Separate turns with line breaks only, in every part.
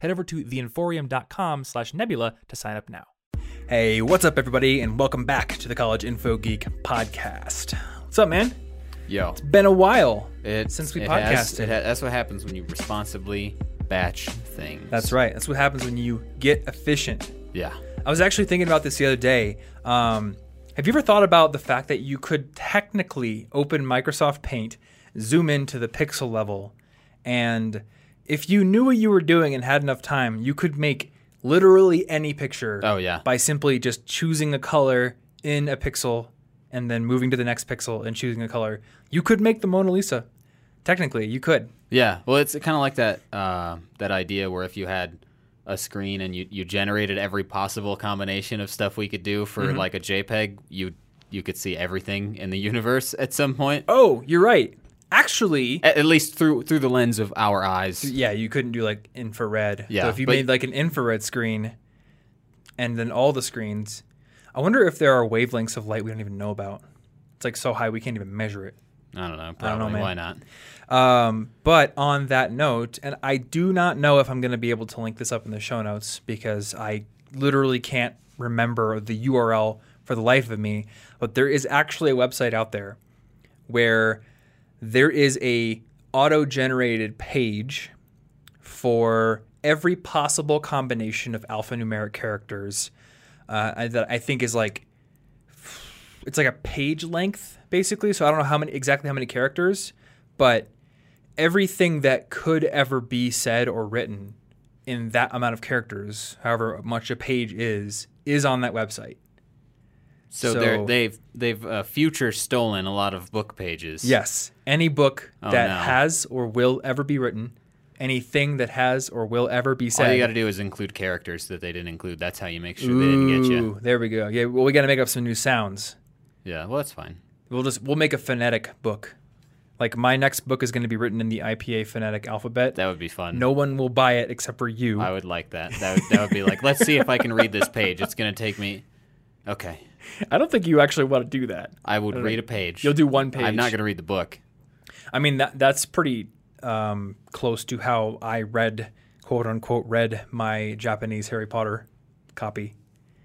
Head over to theinforium.com slash nebula to sign up now. Hey, what's up, everybody, and welcome back to the College Info Geek podcast. What's up, man?
Yo,
It's been a while
it,
since we
it
podcasted.
Has, it ha- that's what happens when you responsibly batch things.
That's right. That's what happens when you get efficient.
Yeah.
I was actually thinking about this the other day. Um, have you ever thought about the fact that you could technically open Microsoft Paint, zoom into the pixel level, and if you knew what you were doing and had enough time, you could make literally any picture.
Oh, yeah.
By simply just choosing a color in a pixel and then moving to the next pixel and choosing a color. You could make the Mona Lisa. Technically, you could.
Yeah. Well, it's kind of like that uh, that idea where if you had a screen and you, you generated every possible combination of stuff we could do for
Mm-hmm.
like a JPEG, you you could see everything in the universe at some point.
Oh, you're right. Actually,
At, at least through through the lens of our eyes.
Yeah, you couldn't do like infrared. So
Yeah,
if you made like an infrared screen and then all the screens, I wonder if there are wavelengths of light we don't even know about. It's like so high we can't even measure it.
I don't know.
don't know,
Probably.
man.
Why not?
Um, but on that note, and I do not know if I'm going to be able to link this up in the show notes because I literally can't remember the URL for the life of me. But there is actually a website out there where there is a auto-generated page for every possible combination of alphanumeric characters uh, that I think is like it's like a page length basically. So I don't know how many exactly how many characters, but everything that could ever be said or written in that amount of characters, however much a page is, is on that website.
So,
So-
they're, they've they've uh, future stolen a lot of book pages.
Yes, any book
Oh,
that
no.
has or will ever be written, anything that has or will ever be said.
All you got to do is include characters that they didn't include. That's how you make sure they didn't get you.
There we go. Yeah, well, we got to make up some new sounds.
Yeah, well, that's fine.
We'll just we'll make a phonetic book. Like my next book is going to be written in the IPA phonetic alphabet.
That would be fun.
no one will buy it except for you.
I would like that. That would, that would be like, let's see if I can read this page. It's going to take me. Okay.
I don't think you actually want to do that.
I would read a page.
You'll do one page.
I'm not going to read the book.
I mean that that's pretty um, close to how I read quote unquote read my Japanese Harry Potter copy.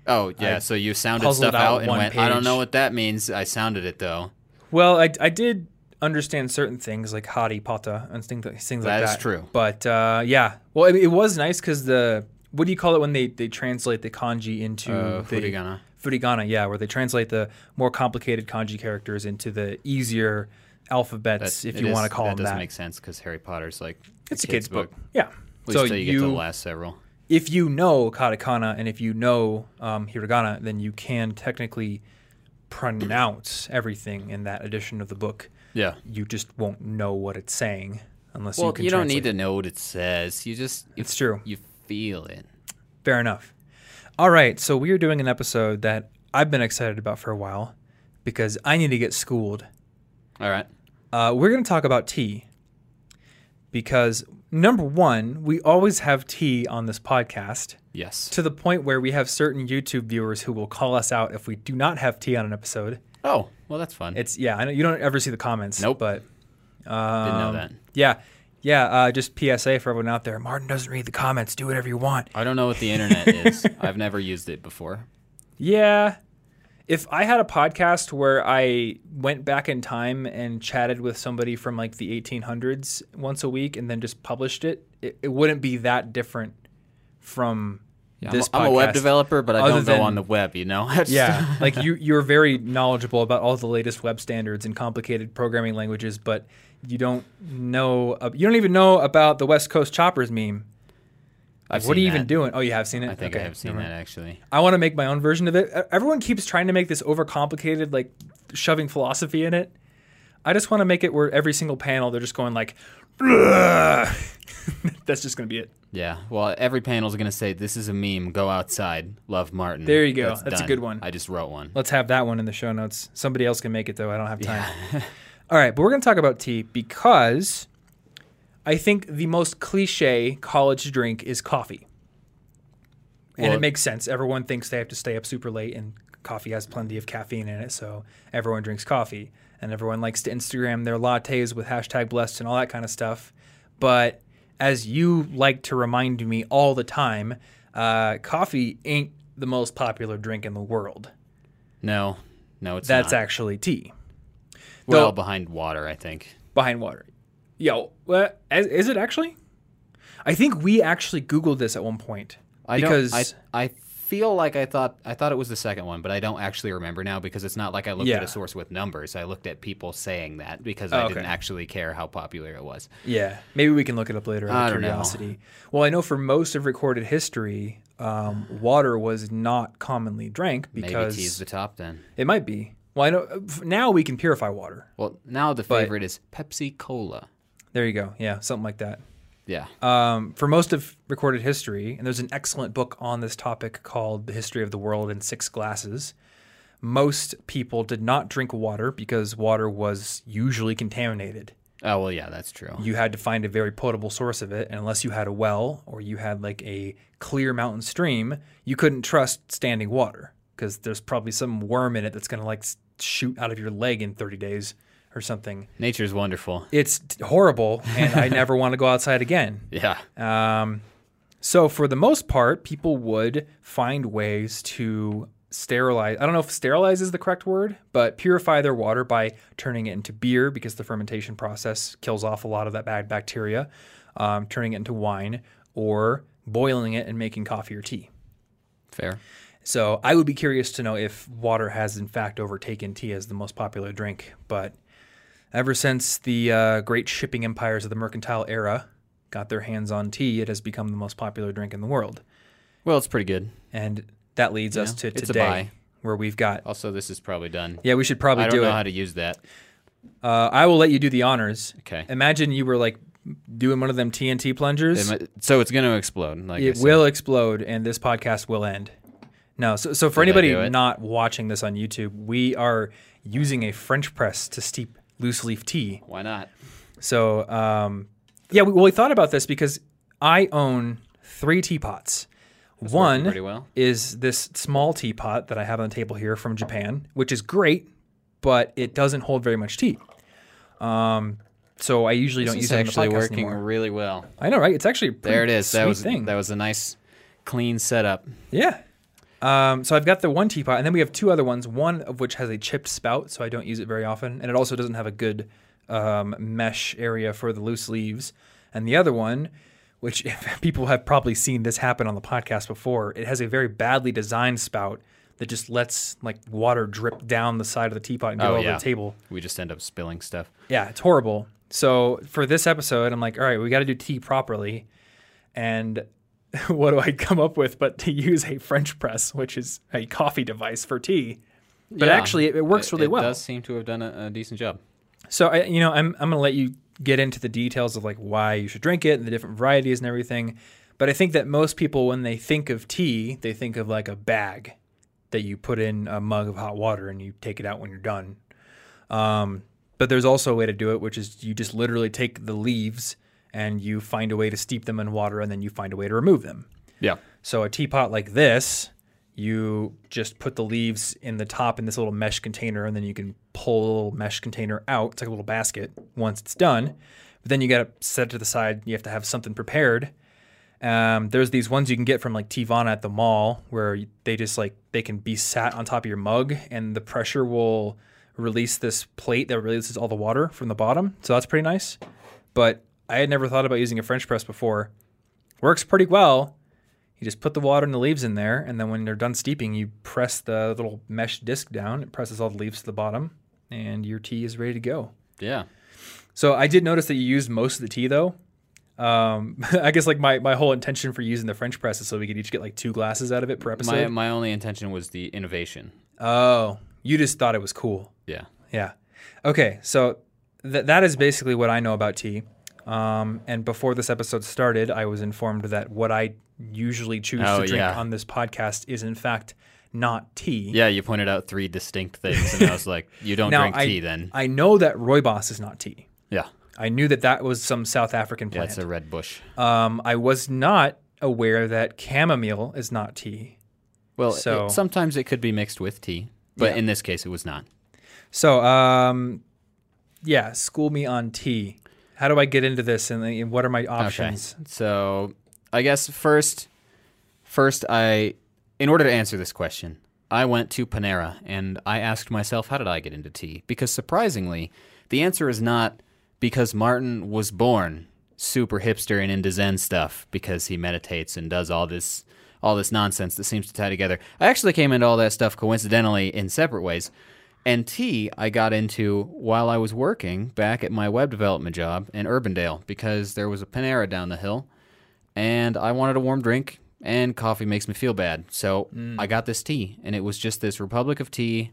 Oh, yeah.
I
so you sounded stuff
out
out and went, I don't know what that means. I sounded it, though.
Well, I, I did understand certain things like Hari Pata and things, things like
That
that.
is true.
But uh, yeah, well, it, it was nice because the what do you call it when they, they translate the kanji into
Uh,
the
furigana.
Yeah, where they translate the more complicated kanji characters into the easier alphabets,
That-
if you
is-
want to call
that
them
doesn't
that.
make sense because Harry Potter's like
it's a kid's book.
At
Yeah.
least
so
you,
you,
get to the last several.
if you know katakana and if you know um, hiragana, then you can technically pronounce everything in that edition of the book.
Yeah.
You just won't know what it's saying unless
Well,
you can.
you don't need
it.
to know what it says. You just you,
It's true.
you feel it.
Fair enough. All right, so we are doing an episode that I've been excited about for a while because I need to get schooled.
All right.
Uh, we're going to talk about tea because number one, we always have tea on this podcast
Yes.
to the point where we have certain YouTube viewers who will call us out if we do not have tea on an episode.
Oh, well, that's fun.
It's yeah, I know you don't ever see the comments.
Nope.
but um,
Didn't know that.
yeah, yeah. Uh, just PSA for everyone out there: Martin doesn't read the comments. Do whatever you want.
I don't know what the internet is. I've never used it before.
Yeah. If I had a podcast where I went back in time and chatted with somebody from like the 1800s once a week and then just published it, it, it wouldn't be that different from
Yeah,
this
I'm, a- I'm a web developer, but I don't go on the web. You know.
Yeah, like you, you're very knowledgeable about all the latest web standards and complicated programming languages, but you don't know. Uh, you don't even know about the West Coast choppers meme.
I've
what are you even doing? Oh, you have seen it.
I think
okay,
I have seen that actually.
I want to make my own version of it. Everyone keeps trying to make this overcomplicated, like shoving philosophy in it. I just want to make it where every single panel they're just going like, That's just going to be it.
Yeah. Well, every panel is going to say, "This is a meme. Go outside. Love Martin."
There you go. That's a good one.
I just wrote one.
Let's have that one in the show notes. Somebody else can make it though. I don't have time. All right, but we're going to talk about tea because I think the most cliche college drink is coffee. And
Well-
it makes sense. Everyone thinks they have to stay up super late and coffee has plenty of caffeine in it, so everyone drinks coffee. And everyone likes to Instagram their lattes with hashtag blessed and all that kind of stuff. But as you like to remind me all the time, uh, coffee ain't the most popular drink in the world.
No, no, it's
That's
not.
actually tea.
Well
though-
behind water. I think.
behind water. Yo, is, it actually? I think we actually Googled this at one point
I
because
don't, I I feel like I thought I thought it was the second one, but I don't actually remember now because it's not like I looked at a source with numbers. I looked at people saying that because
Oh,
I
okay.
didn't actually care how popular it was.
yeah, maybe we can look it up later out
I don't know.
curiosity. Well, I know for most of recorded history, um, water was not commonly drank because
Maybe tease the top then.
it might be. Well, I know now we can purify water.
Well, now the
But-
favorite is Pepsi Cola.
There you go. Yeah, something like that.
Yeah.
um, for most of recorded history, and there's an excellent book on this topic called The History of the World in Six Glasses. Most people did not drink water because water was usually contaminated.
Oh well, yeah, that's true.
You had to find a very potable source of it, and unless you had a well or you had like a clear mountain stream, you couldn't trust standing water because there's probably some worm in it that's going to like shoot out of your leg in 30 days or something.
Nature's wonderful.
It's horrible, and I never want to go outside again.
Yeah.
Um, so for the most part, people would find ways to sterilize. I don't know if sterilize is the correct word, but purify their water by turning it into beer because the fermentation process kills off a lot of that bad bacteria. Um, turning it into wine or boiling it and making coffee or tea.
Fair.
So I would be curious to know if water has in fact overtaken tea as the most popular drink. But ever since the uh, great shipping empires of the mercantile era got their hands on tea, it has become the most popular drink in the world.
Well, it's pretty good.
And that leads us to
Yeah, it's a
today, where we've got.
Also, this is probably done.
Yeah, we should probably
I don't
do
know
it.
how to use that.
Uh, I will let you do the honors.
Okay.
Imagine you were like doing one of them TNT plungers.
I- So it's going to explode. Like
it will explode and this podcast will end. No, so, so for
Did
anybody not watching this on YouTube, we are using a French press to steep loose leaf tea.
Why not?
So, um, yeah, we, well, we thought about this because I own three teapots.
working
One
well.
is this small teapot that I have on the table here from Japan, which is great, but it doesn't hold very much tea. Um, so I usually don't use it the
actually working
anymore.
really well.
I know, right? It's actually
There it is. That was
thing.
that was a nice, clean setup.
Yeah. Um, so I've got the one teapot, and then we have two other ones. One of which has a chipped spout, so I don't use it very often, and it also doesn't have a good um, mesh area for the loose leaves. And the other one, which people have probably seen this happen on the podcast before, it has a very badly designed spout that just lets like water drip down the side of the teapot and go
Oh,
over
yeah.
the table.
We just end up spilling stuff.
Yeah, it's horrible. So for this episode, I'm like, all right, we got to do tea properly. And what do I come up with but to use a French press, which is a coffee device for tea? But
Yeah.
actually, it, it works really
it
well.
It does seem to have done a, a decent job.
So I, you know, I'm I'm gonna let you get into the details of like why you should drink it and the different varieties and everything. But I think that most people, when they think of tea, they think of like a bag that you put in a mug of hot water and you take it out when you're done. Um, but there's also a way to do it, which is you just literally take the leaves and you find a way to steep them in water, and then you find a way to remove them.
Yeah.
So a teapot like this, you just put the leaves in the top in this little mesh container, and then you can pull the little mesh container out. It's like a little basket once it's done. But then you got to set it to the side. You have to have something prepared. Um, there's these ones you can get from like Teavana at the mall where they just like they can be sat on top of your mug, and the pressure will release this plate that releases all the water from the bottom. So that's pretty nice. But I had never thought about using a French press before. Works pretty well. You just put the water and the leaves in there, and then when they're done steeping, you press the little mesh disc down. It presses all the leaves to the bottom, and your tea is ready to go.
Yeah.
So I did notice that you used most of the tea, though. Um, I guess like my, my whole intention for using the French press is so we could each get like two glasses out of it per
My
episode.
my only intention was the innovation.
oh, you just thought it was cool.
Yeah.
Yeah. Okay, so th- that is basically what I know about tea. Um, and before this episode started, I was informed that what I usually choose
Oh,
to drink
yeah.
on this podcast is, in fact, not tea.
Yeah, you pointed out three distinct things, and I was like, "You don't
Now,
drink
I,
tea, then?"
I know that rooibos is not tea.
Yeah,
I knew that that was some South African
yeah,
plant.
it's a red bush.
um, I was not aware that chamomile is not tea.
Well,
so-
it- sometimes it could be mixed with tea, but
Yeah.
in this case, it was not.
So, um, yeah, school me on tea. How do I get into this, and, and what are my options?
Okay. So I guess first, first I, in order to answer this question, I went to Panera and I asked myself, how did I get into tea? Because surprisingly, the answer is not because Martin was born super hipster and into Zen stuff because he meditates and does all this all this nonsense that seems to tie together. I actually came into all that stuff coincidentally in separate ways. And tea I got into while I was working back at my web development job in Urbandale because there was a Panera down the hill and I wanted a warm drink and coffee makes me feel bad. So mm. I got this tea and it was just this Republic of Tea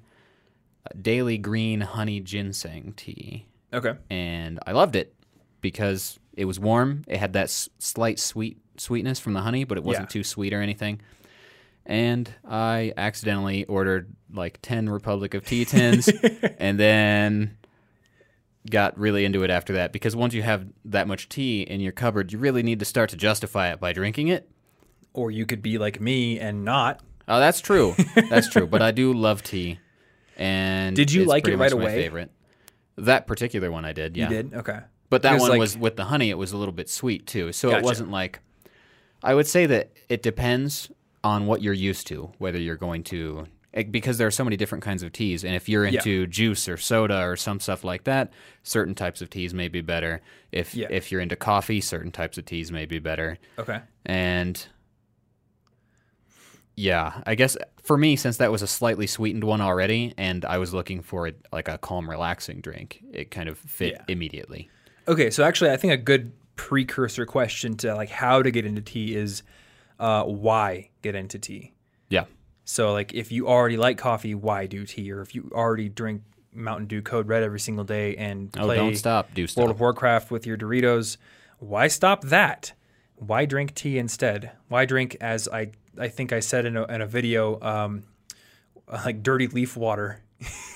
daily green honey ginseng tea
Okay.
and I loved it because it was warm. It had that s- slight sweet sweetness from the honey, but it wasn't
Yeah.
too sweet or anything. And I accidentally ordered like 10 Republic of Tea tins and then got really into it after that because once you have that much tea in your cupboard, you really need to start to justify it by drinking it.
Or you could be like me and not.
Oh, that's true. That's true. But I do love tea. And
Did you
it's
like it right away?
Favorite. That particular one I did. Yeah.
You did? Okay.
But that one
like-
was with the honey. It was a little bit sweet too. So
Gotcha.
it wasn't like. I would say that it depends on what you're used to, whether you're going to eh, because there are so many different kinds of teas, and if you're
Yeah.
into juice or soda or some stuff like that, certain types of teas may be better. If
Yeah.
if you're into coffee, certain types of teas may be better.
Okay.
And yeah, I guess for me, since that was a slightly sweetened one already, and I was looking for a, like a calm, relaxing drink, it kind of fit
Yeah.
immediately.
Okay, so actually, I think a good precursor question to like how to get into tea is uh, why get into tea.
Yeah.
So, like, if you already like coffee, why do tea? Or if you already drink Mountain Dew Code Red every single day and
Oh, don't stop. Do
World of Warcraft with your Doritos, why stop that? Why drink tea instead? Why drink, as I I think I said in a, in a video, um, like dirty leaf water?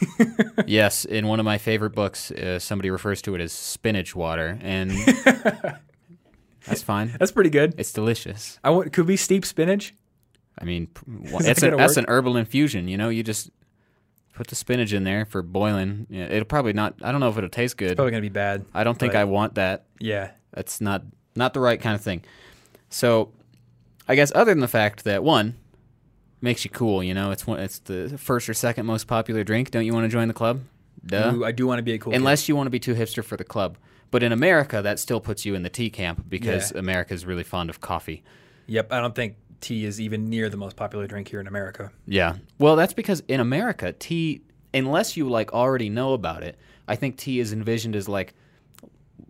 yes, in one of my favorite books, uh, somebody refers to it as spinach water, and that's fine.
That's pretty good.
It's delicious.
I want. Could we steep spinach?
I mean, p- wha-
that
an, that's an herbal infusion. You know, you just put the spinach in there for boiling. Yeah, it'll probably not. I don't know if it'll taste good.
Probably gonna be bad.
I don't think I want that.
Yeah.
That's not not the right kind of thing. So, I guess other than the fact that one makes you cool, you know, it's one, it's the first or second most popular drink. Don't you want to join the club? Duh.
Ooh, I do want to be a cool. kid.
Unless you want to be too hipster for the club. But in America, that still puts you in the tea camp because
Yeah.
America is really fond of coffee.
Yep. I don't think tea is even near the most popular drink here in America.
Yeah. Well, that's because in America, tea, unless you like already know about it, I think tea is envisioned as like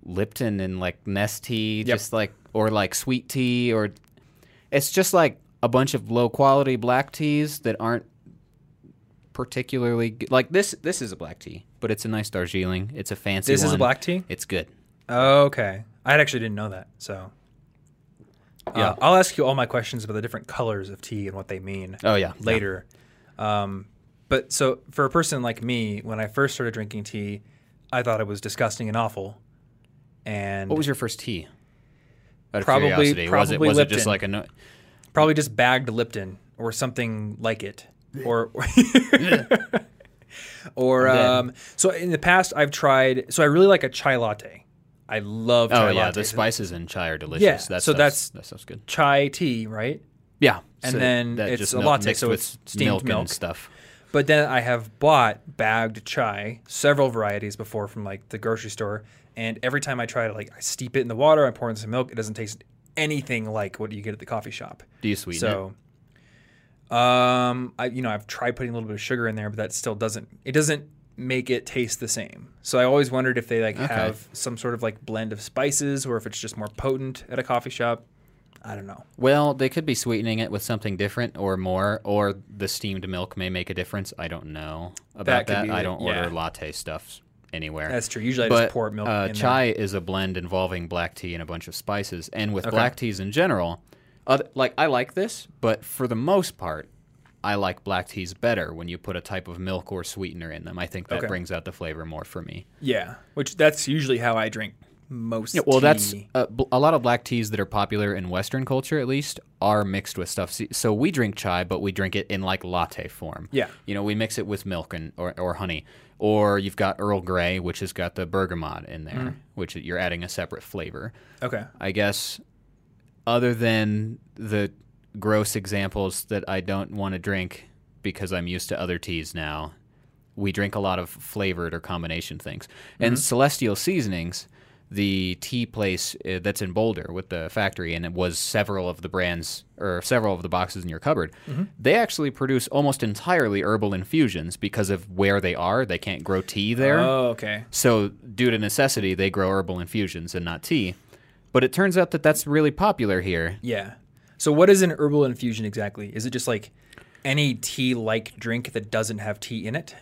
Lipton and like Nestea,
Yep.
just like or like sweet tea, or it's just like a bunch of low quality black teas that aren't particularly good. like this. This is a black tea, but it's a nice Darjeeling. It's a fancy.
This is a black tea.
It's good.
Okay. I actually didn't know that. So. Uh,
Yeah.
I'll ask you all my questions about the different colors of tea and what they mean
Oh yeah, yeah.
later. Um, but so for a person like me, when I first started drinking tea, I thought it was disgusting and awful. And
What was your first tea? Out
Probably-
curiosity, was it
probably
was it just like a no-
probably just bagged Lipton or something like it, or or um. So in the past, I've tried. So I really like a chai latte. I love chai
Oh yeah,
lattes.
the spices in chai are delicious.
Yeah,
that
so that's-
that stuff's good.
chai tea, right?
Yeah,
And
so
then
that
it's
just
a
milk
latte,
mixed
so
with
it's steamed
milk,
milk.
and stuff.
But then I have bought bagged chai, several varieties before from like the grocery store, and every time I try to like I steep it in the water, I pour in some milk, it doesn't taste anything like what you get at the coffee shop.
Do you sweeten it?
So, um, I you know I've tried putting a little bit of sugar in there, but that still doesn't it doesn't make it taste the same. So I always wondered if they like
Okay.
have some sort of like blend of spices, or if it's just more potent at a coffee shop. I don't know.
Well, they could be sweetening it with something different or more, or the steamed milk may make a difference. I don't know about
That
that. I don't
yeah.
order latte stuff anywhere.
That's true. Usually I just pour milk
uh, chai is a blend involving black tea and a bunch of spices. And with
Okay.
black teas in general, other, like I like this, but for the most part, I like black teas better when you put a type of milk or sweetener in them. I think that
Okay.
brings out the flavor more for me.
Yeah, which that's usually how I drink most.
Yeah, well, that's
tea.
uh, bl- a lot of black teas that are popular in Western culture, at least, are mixed with stuff. So we drink chai, but we drink it in like latte form.
Yeah.
you know, we mix it with milk and or, or honey, or you've got Earl Grey, which has got the bergamot in there,
Mm.
which you're adding a separate flavor.
okay.
I guess, other than the gross examples that I don't want to drink because I'm used to other teas now, we drink a lot of flavored or combination things. And Celestial Seasonings, the tea place uh, that's in Boulder with the factory, and it was several of the brands or several of the boxes in your cupboard, they actually produce almost entirely herbal infusions because of where they are. They can't grow tea there.
Oh, okay.
So, due to necessity, they grow herbal infusions and not tea. But it turns out that that's really popular here.
Yeah. So what is an herbal infusion exactly? Is it just like any tea-like drink that doesn't have tea in it,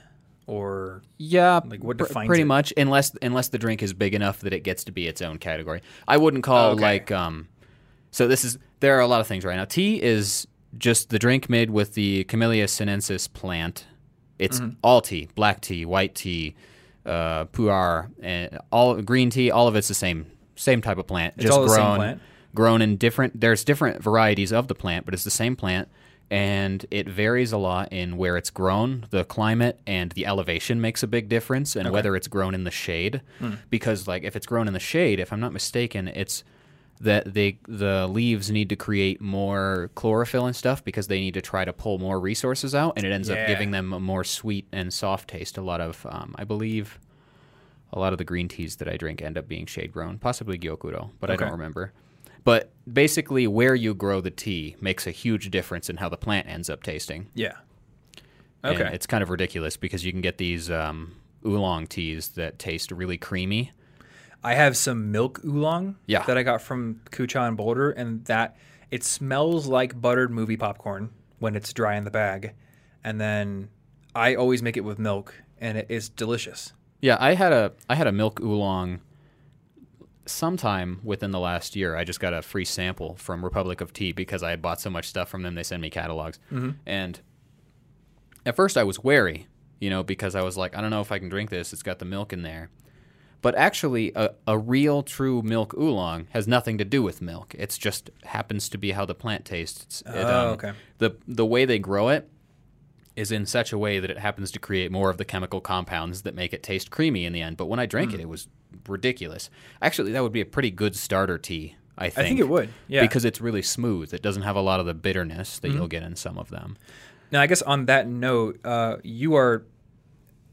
or
Yeah,
Like, what
pr-
defines
pretty
it?
much, unless unless the drink is big enough that it gets to be its own category. I wouldn't call
Okay.
like um. So this is there are a lot of things right now. Tea is just the drink made with the Camellia sinensis plant. It's
Mm-hmm.
all tea, black tea, white tea, uh, pu'er, and all green tea. All of it's the same same type of plant.
It's
just
all the same
grown,
plant?
grown in different. There's different varieties of the plant, but it's the same plant, and it varies a lot in where it's grown. The climate and the elevation makes a big difference, and whether it's grown in the shade.
Hmm.
Because like if it's grown in the shade, if I'm not mistaken, it's that they the leaves need to create more chlorophyll and stuff because they need to try to pull more resources out, and it ends
Yeah.
up giving them a more sweet and soft taste. A lot of, um, I believe, a lot of the green teas that I drink end up being shade grown, possibly gyokuro, but I don't remember. But basically, where you grow the tea makes a huge difference in how the plant ends up tasting.
yeah?
And
Okay.
it's kind of ridiculous because you can get these um, oolong teas that taste really creamy.
I have some milk oolong
Yeah.
that I got from Ku Cha and Boulder, and that it smells like buttered movie popcorn when it's dry in the bag. And then I always make it with milk, and it is delicious.
Yeah, I had a I had a milk oolong sometime within the last year. I just got a free sample from Republic of Tea because I had bought so much stuff from them. They send me catalogs, and at first I was wary, you know, because I was like, I don't know if I can drink this. It's got the milk in there. But actually, a, a real, true milk oolong has nothing to do with milk. It's just happens to be how the plant tastes. It,
Oh,
um,
okay.
The the way they grow it is in such a way that it happens to create more of the chemical compounds that make it taste creamy in the end. But when I drank
Hmm.
it, it was ridiculous. Actually, that would be a pretty good starter tea. I think.
I think it would. Yeah.
Because it's really smooth. It doesn't have a lot of the bitterness that you'll get in some of them.
Now, I guess on that note, uh, you are,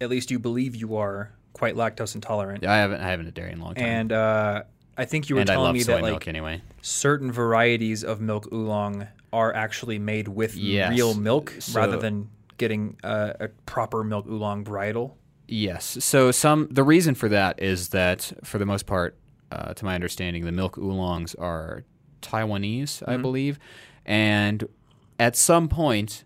at least you believe you are, quite lactose intolerant.
Yeah, I haven't I haven't had dairy in a long time.
And uh, I think you were
And
telling me that
milk
like
anyway.
certain varieties of milk oolong are actually made with
Yes.
real milk
So-
rather than getting uh, a proper milk oolong varietal.
Yes. So some the reason for that is that for the most part, uh, to my understanding, the milk oolongs are Taiwanese, I believe, and at some point,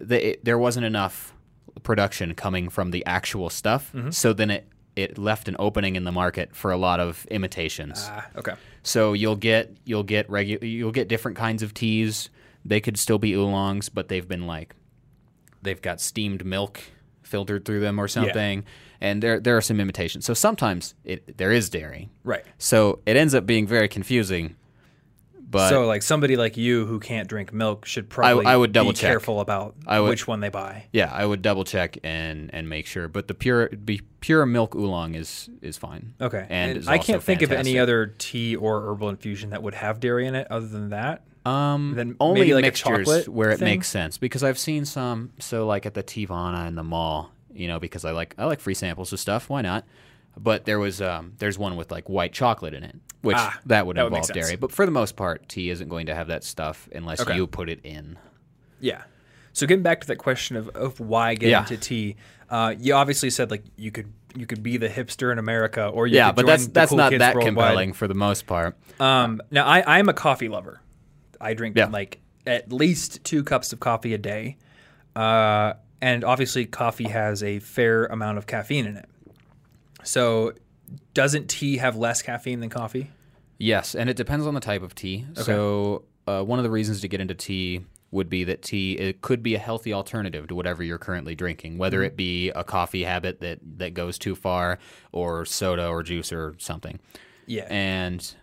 the, there wasn't enough production coming from the actual stuff. So then it it left an opening in the market for a lot of imitations.
Ah, okay.
So you'll get you'll get regu- you'll get different kinds of teas. They could still be oolongs, but they've been like they've got steamed milk filtered through them or something. And there there are some imitations. So sometimes it there is dairy.
Right.
So it ends up being very confusing. But
so, like somebody like you who can't drink milk should probably
I would double
be
check.
careful about
I would-
which one they buy.
yeah, I would double check and and make sure. But the pure be pure milk oolong is is fine.
Okay.
And, is
I can't think of any other tea or herbal infusion that would have dairy in it other than that.
Um,
Then
only
maybe like
mixtures
chocolate
where it
thing?
makes sense because I've seen some. So like at the Teavana in the mall, you know, because I like I like free samples of stuff. Why not? But there was um, there's one with like white chocolate in it, which
Ah,
that would
that
involve
sense.
dairy. But for the most part, tea isn't going to have that stuff unless
Okay.
you put it in.
Yeah. So getting back to that question of, of why get
Yeah.
into tea, uh, you obviously said like you could you could be the hipster in America or you
yeah,
could
but that's that's
cool
not that
worldwide.
compelling for the most part.
Um, now I I'm a coffee lover. I drink
Yeah.
like at least two cups of coffee a day, uh, and obviously coffee has a fair amount of caffeine in it. So, doesn't tea have less caffeine than coffee?
Yes, and it depends on the type of tea. So uh, one of the reasons to get into tea would be that tea it could be a healthy alternative to whatever you're currently drinking, whether
Mm-hmm.
it be a coffee habit that that goes too far, or soda or juice or something.
Yeah.
And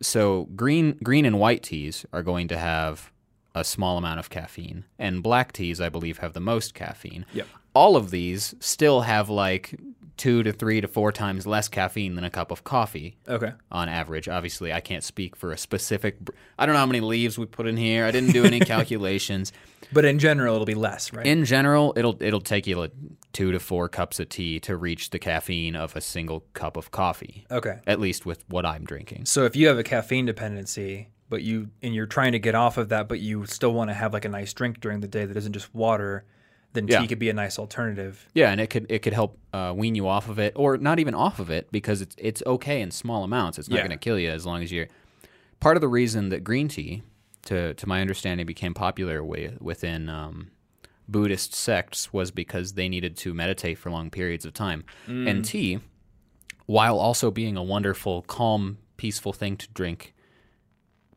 so green green and white teas are going to have a small amount of caffeine, and black teas, I believe, have the most caffeine.
Yep.
All of these still have like two to three to four times less caffeine than a cup of coffee
okay.
on average. Obviously, I can't speak for a specific. br- I don't know how many leaves we put in here. I didn't do any calculations.
But in general, it'll be less, right?
In general, it'll it'll take you like two to four cups of tea to reach the caffeine of a single cup of coffee.
okay.
At least with what I'm drinking.
So if you have a caffeine dependency, but you and you're trying to get off of that, but you still want to have like a nice drink during the day that isn't just water, then
Yeah.
tea could be a nice alternative.
Yeah, and it could it could help uh, wean you off of it, or not even off of it, because it's it's okay in small amounts. It's not
Yeah.
going to kill you as long as you're. Part of the reason that green tea, to to my understanding, became popular wi- within um, Buddhist sects was because they needed to meditate for long periods of time, and mm. tea, while also being a wonderful, calm, peaceful thing to drink,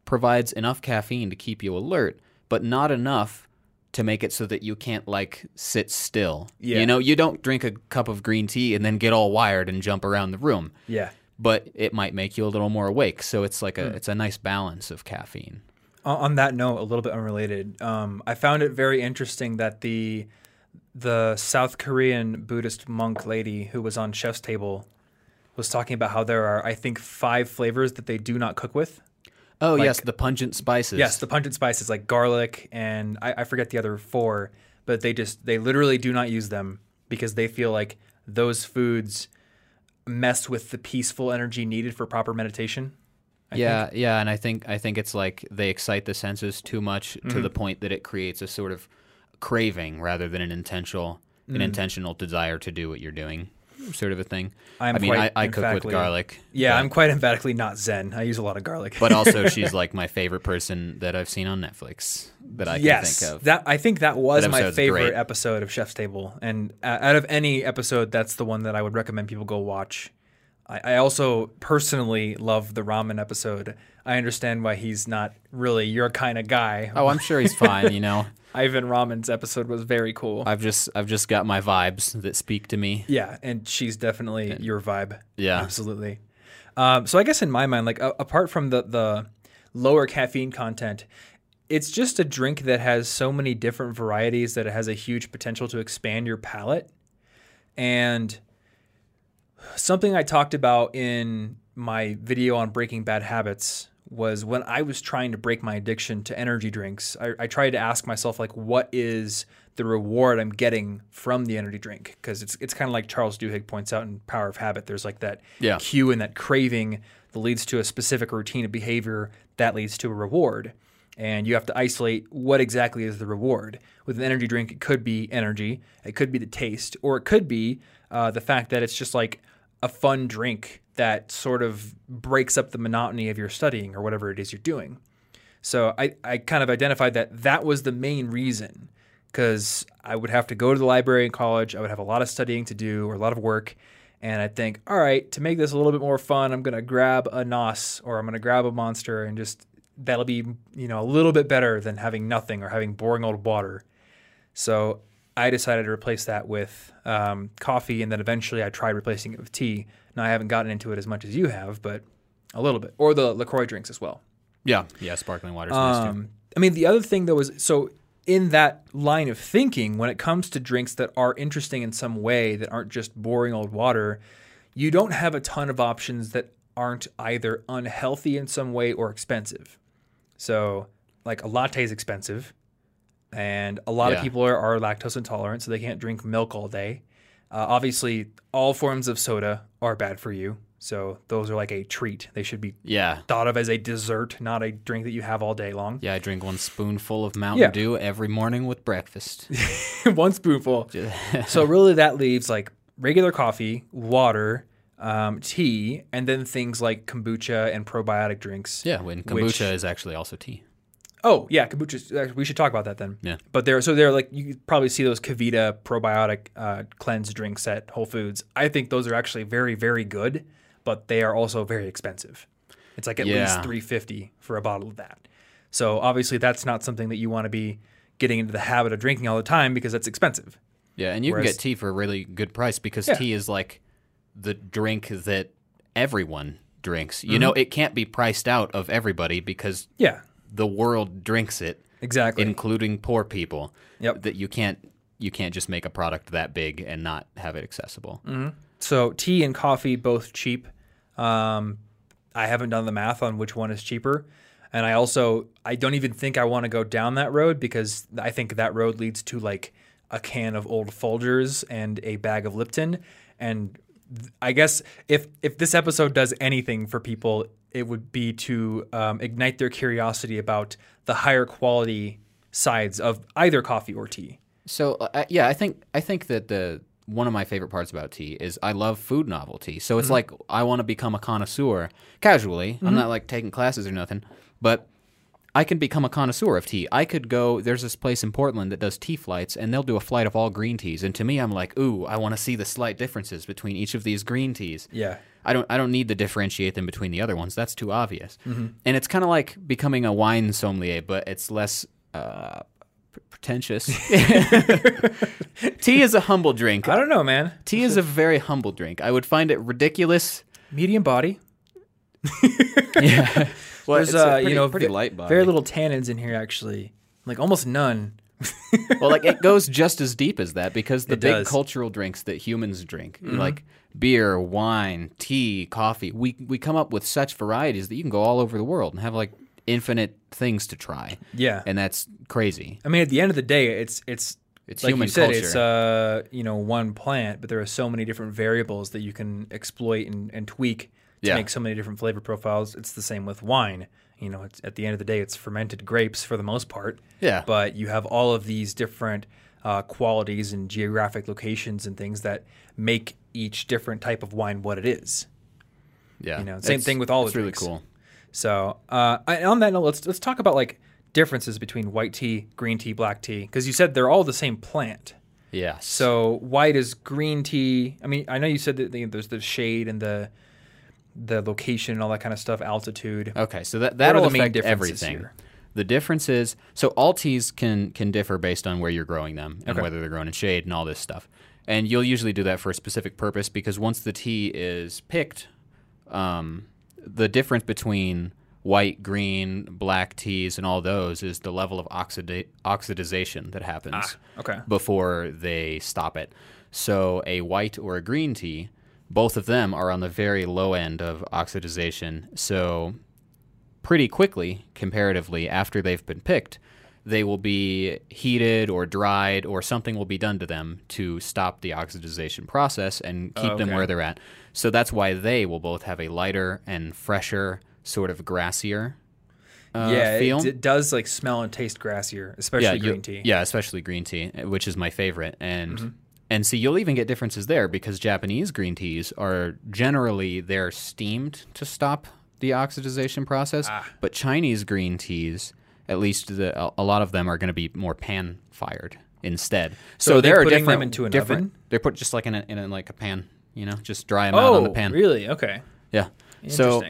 provides enough caffeine to keep you alert, but not enough to make it so that you can't like sit still.
Yeah.
You know, you don't drink a cup of green tea and then get all wired and jump around the room,
Yeah.
but it might make you a little more awake. So it's like a hmm. it's a nice balance of caffeine.
On- that note, a little bit unrelated, um, I found it very interesting that the the South Korean Buddhist monk lady who was on Chef's Table was talking about how there are, I think, five flavors that they do not cook with.
Oh
Like-
yes, the pungent spices.
Yes, the pungent spices like garlic and I, I forget the other four, but they just they literally do not use them because they feel like those foods mess with the peaceful energy needed for proper meditation. I
yeah, yeah, and I think I think it's like they excite the senses too much to
Mm-hmm.
the point that it creates a sort of craving rather than an intentional
Mm.
an intentional desire to do what you're doing, sort of a thing.
I'm
I mean, I, I cook with garlic.
Yeah,
but-
I'm quite emphatically not Zen. I use a lot of garlic.
but also she's like my favorite person that I've seen on Netflix that I
yes,
can think of.
that I think that was
That
my favorite
great.
episode of Chef's Table, and uh, out of any episode, that's the one that I would recommend people go watch. I, I also personally love the ramen episode. I understand why he's not really your kind of guy.
oh, I'm sure he's fine. You know,
Ivan Ramen's episode was very cool.
I've just I've just got my vibes that speak to me.
yeah, and she's definitely your vibe.
Yeah.
absolutely. Um, so I guess in my mind, like a- apart from the the lower caffeine content, it's just a drink that has so many different varieties that it has a huge potential to expand your palate. And something I talked about in my video on breaking bad habits was when I was trying to break my addiction to energy drinks, I, I tried to ask myself like, what is the reward I'm getting from the energy drink? Because it's it's kind of like Charles Duhigg points out in Power of Habit. There's like that
Yeah.
cue and that craving that leads to a specific routine of behavior that leads to a reward. And you have to isolate what exactly is the reward. With an energy drink, it could be energy, it could be the taste, or it could be uh, the fact that it's just like a fun drink that sort of breaks up the monotony of your studying or whatever it is you're doing. So I, I kind of identified that that was the main reason because I would have to go to the library in college. I would have a lot of studying to do or a lot of work. And I'd think, all right, to make this a little bit more fun, I'm going to grab a NOS or I'm going to grab a monster and just that'll be, you know, a little bit better than having nothing or having boring old water. So I decided to replace that with um, coffee, and then eventually I tried replacing it with tea. Now I haven't gotten into it as much as you have, but a little bit, or the Lacroix drinks as well.
Yeah, yeah, sparkling water. water's nice too.
Um, I mean, the other thing though is so in that line of thinking, when it comes to drinks that are interesting in some way that aren't just boring old water, you don't have a ton of options that aren't either unhealthy in some way or expensive. So, like a latte is expensive, and a lot of people are, are lactose intolerant, so they can't drink milk all day. Uh, obviously, all forms of soda are bad for you, so those are like a treat. They should be
Yeah,
thought of as a dessert, not a drink that you have all day long.
yeah. I drink one spoonful of Mountain
Yeah.
Dew every morning with breakfast.
One spoonful. so really, that leaves like regular coffee, water, um, tea, and then things like kombucha and probiotic drinks.
yeah, when
Which-
kombucha is actually also tea.
Oh yeah, kombucha. uh, We should talk about that then.
Yeah.
But they're so they're like you probably see those KeVita probiotic uh, cleanse drinks at Whole Foods. I think those are actually very very good, but they are also very expensive. It's like at
Yeah.
least three fifty for a bottle of that. So obviously that's not something that you want to be getting into the habit of drinking all the time because that's expensive.
Yeah, and you
Whereas-
can get tea for a really good price because
Yeah.
tea is like the drink that everyone drinks. You
Mm-hmm.
know, it can't be priced out of everybody because
Yeah.
The world drinks it,
Exactly.
including poor people.
Yep.
That you can't you can't just make a product that big and not have it accessible.
So tea and coffee both cheap. Um, I haven't done the math on which one is cheaper, and I also I don't even think I want to go down that road because I think that road leads to like a can of old Folgers and a bag of Lipton, and I guess if if this episode does anything for people, it would be to um, ignite their curiosity about the higher quality sides of either coffee or tea.
So uh, yeah, I think I think that the one of my favorite parts about tea is I love food novelty. So it's like I want to become a connoisseur casually. I'm not like taking classes or nothing, but I can become a connoisseur of tea. I could go. There's this place in Portland that does tea flights, and they'll do a flight of all green teas. And to me, I'm like, ooh, I want to see the slight differences between each of these green teas.
Yeah.
I don't I don't need to differentiate them between the other ones. That's too obvious. And it's kind of like becoming a wine sommelier, but it's less uh, pretentious. Tea is a humble drink.
I don't know, man.
Tea is a very humble drink. I would find it ridiculous.
Medium body.
Yeah. well,
There's
it's a
uh,
pretty,
you know
pretty light body.
very little tannins in here actually, like almost none.
well, like it goes just as deep as that because the
It
big
does.
cultural drinks that humans drink,
Mm-hmm.
like beer, wine, tea, coffee, we we come up with such varieties that you can go all over the world and have like infinite things to try.
Yeah,
And that's crazy.
I mean at the end of the day, it's it's
It's
like
human
you said,
culture.
it's uh you know one plant, but there are so many different variables that you can exploit and, and tweak to
Yeah.
make so many different flavor profiles. It's the same with wine. You know, it's, at the end of the day, it's fermented grapes for the most part.
Yeah.
But you have all of these different uh, qualities and geographic locations and things that make each different type of wine what it is.
yeah.
you know, same
It's-
thing with all the
It's really cool.
So, uh, I- on that note, let's let's talk about like differences between white tea, green tea, black tea, because you said they're all the same plant.
Yeah.
So, white is green tea. I mean, I know you said that the, there's the shade and the the location and all that kind of stuff, altitude.
Okay, so that that'll affect everything.
here?
The difference is so all teas can can differ based on where you're growing them and
Okay.
whether they're grown in shade and all this stuff. And you'll usually do that for a specific purpose because once the tea is picked, um, the difference between white, green, black teas and all those is the level of oxida- oxidization that happens
Ah, okay.
before they stop it. So a white or a green tea, both of them are on the very low end of oxidization. So pretty quickly, comparatively, after they've been picked, they will be heated or dried or something will be done to them to stop the oxidization process and keep them
okay.
where they're at. So that's why they will both have a lighter and fresher, sort of grassier uh,
yeah,
feel.
it, it does like smell and taste grassier, especially
yeah,
green
you-
tea.
Yeah, especially green tea, which is my favorite. And
Mm-hmm.
And see, you'll even get differences there because Japanese green teas are generally they're steamed to stop the oxidization process,
Ah.
but Chinese green teas, at least the, a, lot of them are going to be more pan fired instead.
So they
there are
putting them
different
into an
different,
oven?
They're put just like in a, in a, like a pan, you know, just dry them out on the
Oh,
pan.
really? Okay.
Yeah. So,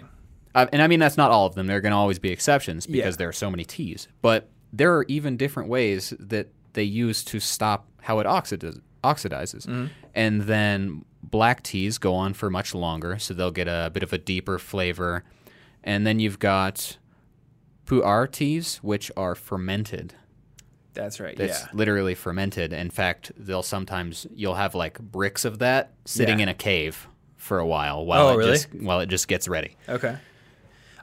uh, and I mean that's not all of them. There are going to always be exceptions because
Yeah.
there are so many teas. But there are even different ways that they use to stop how it oxidiz- oxidizes.
Mm-hmm.
And then black teas go on for much longer, so they'll get a bit of a deeper flavor. And then you've got pu'er teas, which are fermented.
That's right.
It's
yeah.
literally fermented. In fact, they'll sometimes you'll have like bricks of that sitting
Yeah.
in a cave for a while while
Oh,
it
really?
just while it just gets ready.
Okay.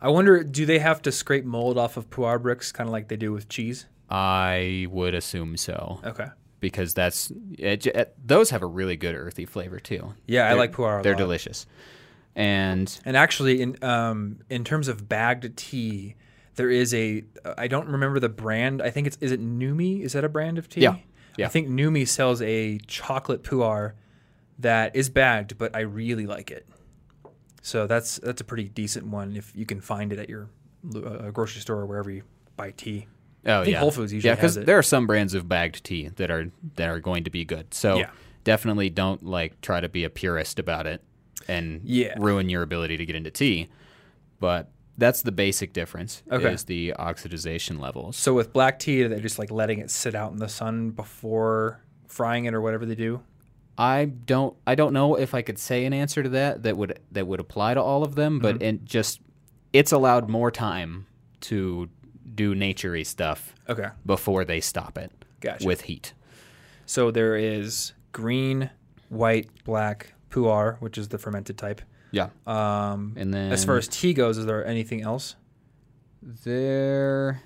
I wonder, do they have to scrape mold off of pu'er bricks, kind of like they do with cheese?
I would assume so
Okay.
Because that's it, it, those have a really good earthy flavor too.
Yeah, I
They're-
like pu'er a
They're
lot.
delicious, and
And actually, in um, in terms of bagged tea, there is a I don't remember the brand. I think it's is it Numi? Is that a brand of tea?
Yeah. Yeah.
I think Numi sells a chocolate pu'er that is bagged, but I really like it. So that's that's a pretty decent one if you can find it at your uh, grocery store or wherever you buy tea.
Oh yeah,
Whole Foods usually
yeah,
it.
there are some brands of bagged tea that are that are going to be good. So
Yeah.
definitely don't like try to be a purist about it and
Yeah.
ruin your ability to get into tea. But that's the basic difference
Okay.
is the oxidization levels.
So with black tea, are they're just like letting it sit out in the sun before frying it or whatever they do.
I don't I don't know if I could say an answer to that that would that would apply to all of them, but
Mm-hmm.
it just it's allowed more time to do naturey stuff
Okay,
before they stop it
gotcha.
with heat.
so there is green, white, black pu-erh, which is the fermented type.
Yeah.
Um,
And then
as far as tea goes, is there anything else?
there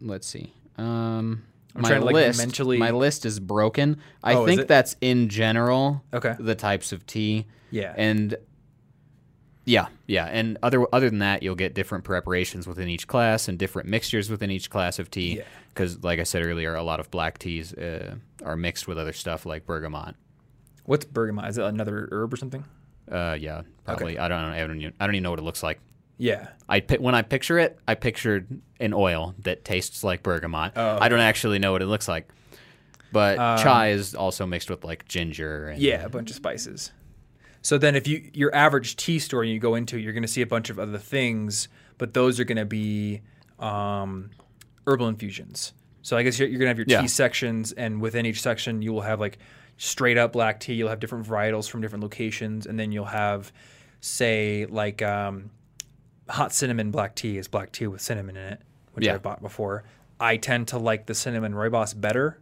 let's see. Um
I'm
my
trying to, like,
list
mentally-
my list is broken. I
Oh,
think that's in general
Okay.
the types of tea.
Yeah.
And yeah, yeah, and other other than that, you'll get different preparations within each class and different mixtures within each class of tea.
Yeah.
Because, like I said earlier, a lot of black teas uh, are mixed with other stuff like bergamot.
What's bergamot? Is it another herb or something?
Uh, yeah, probably. I don't. I don't, even, I don't even know what it looks like.
Yeah.
I when I picture it, I pictured an oil that tastes like bergamot.
Oh,
I don't actually know what it looks like. But
Um,
chai is also mixed with like ginger. And,
Yeah, a bunch of spices. So then, if you your average tea store you go into, you're going to see a bunch of other things, but those are going to be um, herbal infusions. So I guess you're, you're going to have your
Yeah.
tea sections, and within each section, you will have like straight up black tea. You'll have different varietals from different locations, and then you'll have, say, like um, hot cinnamon black tea is black tea with cinnamon in it, which
Yeah.
I bought before. I tend to like the cinnamon rooibos better.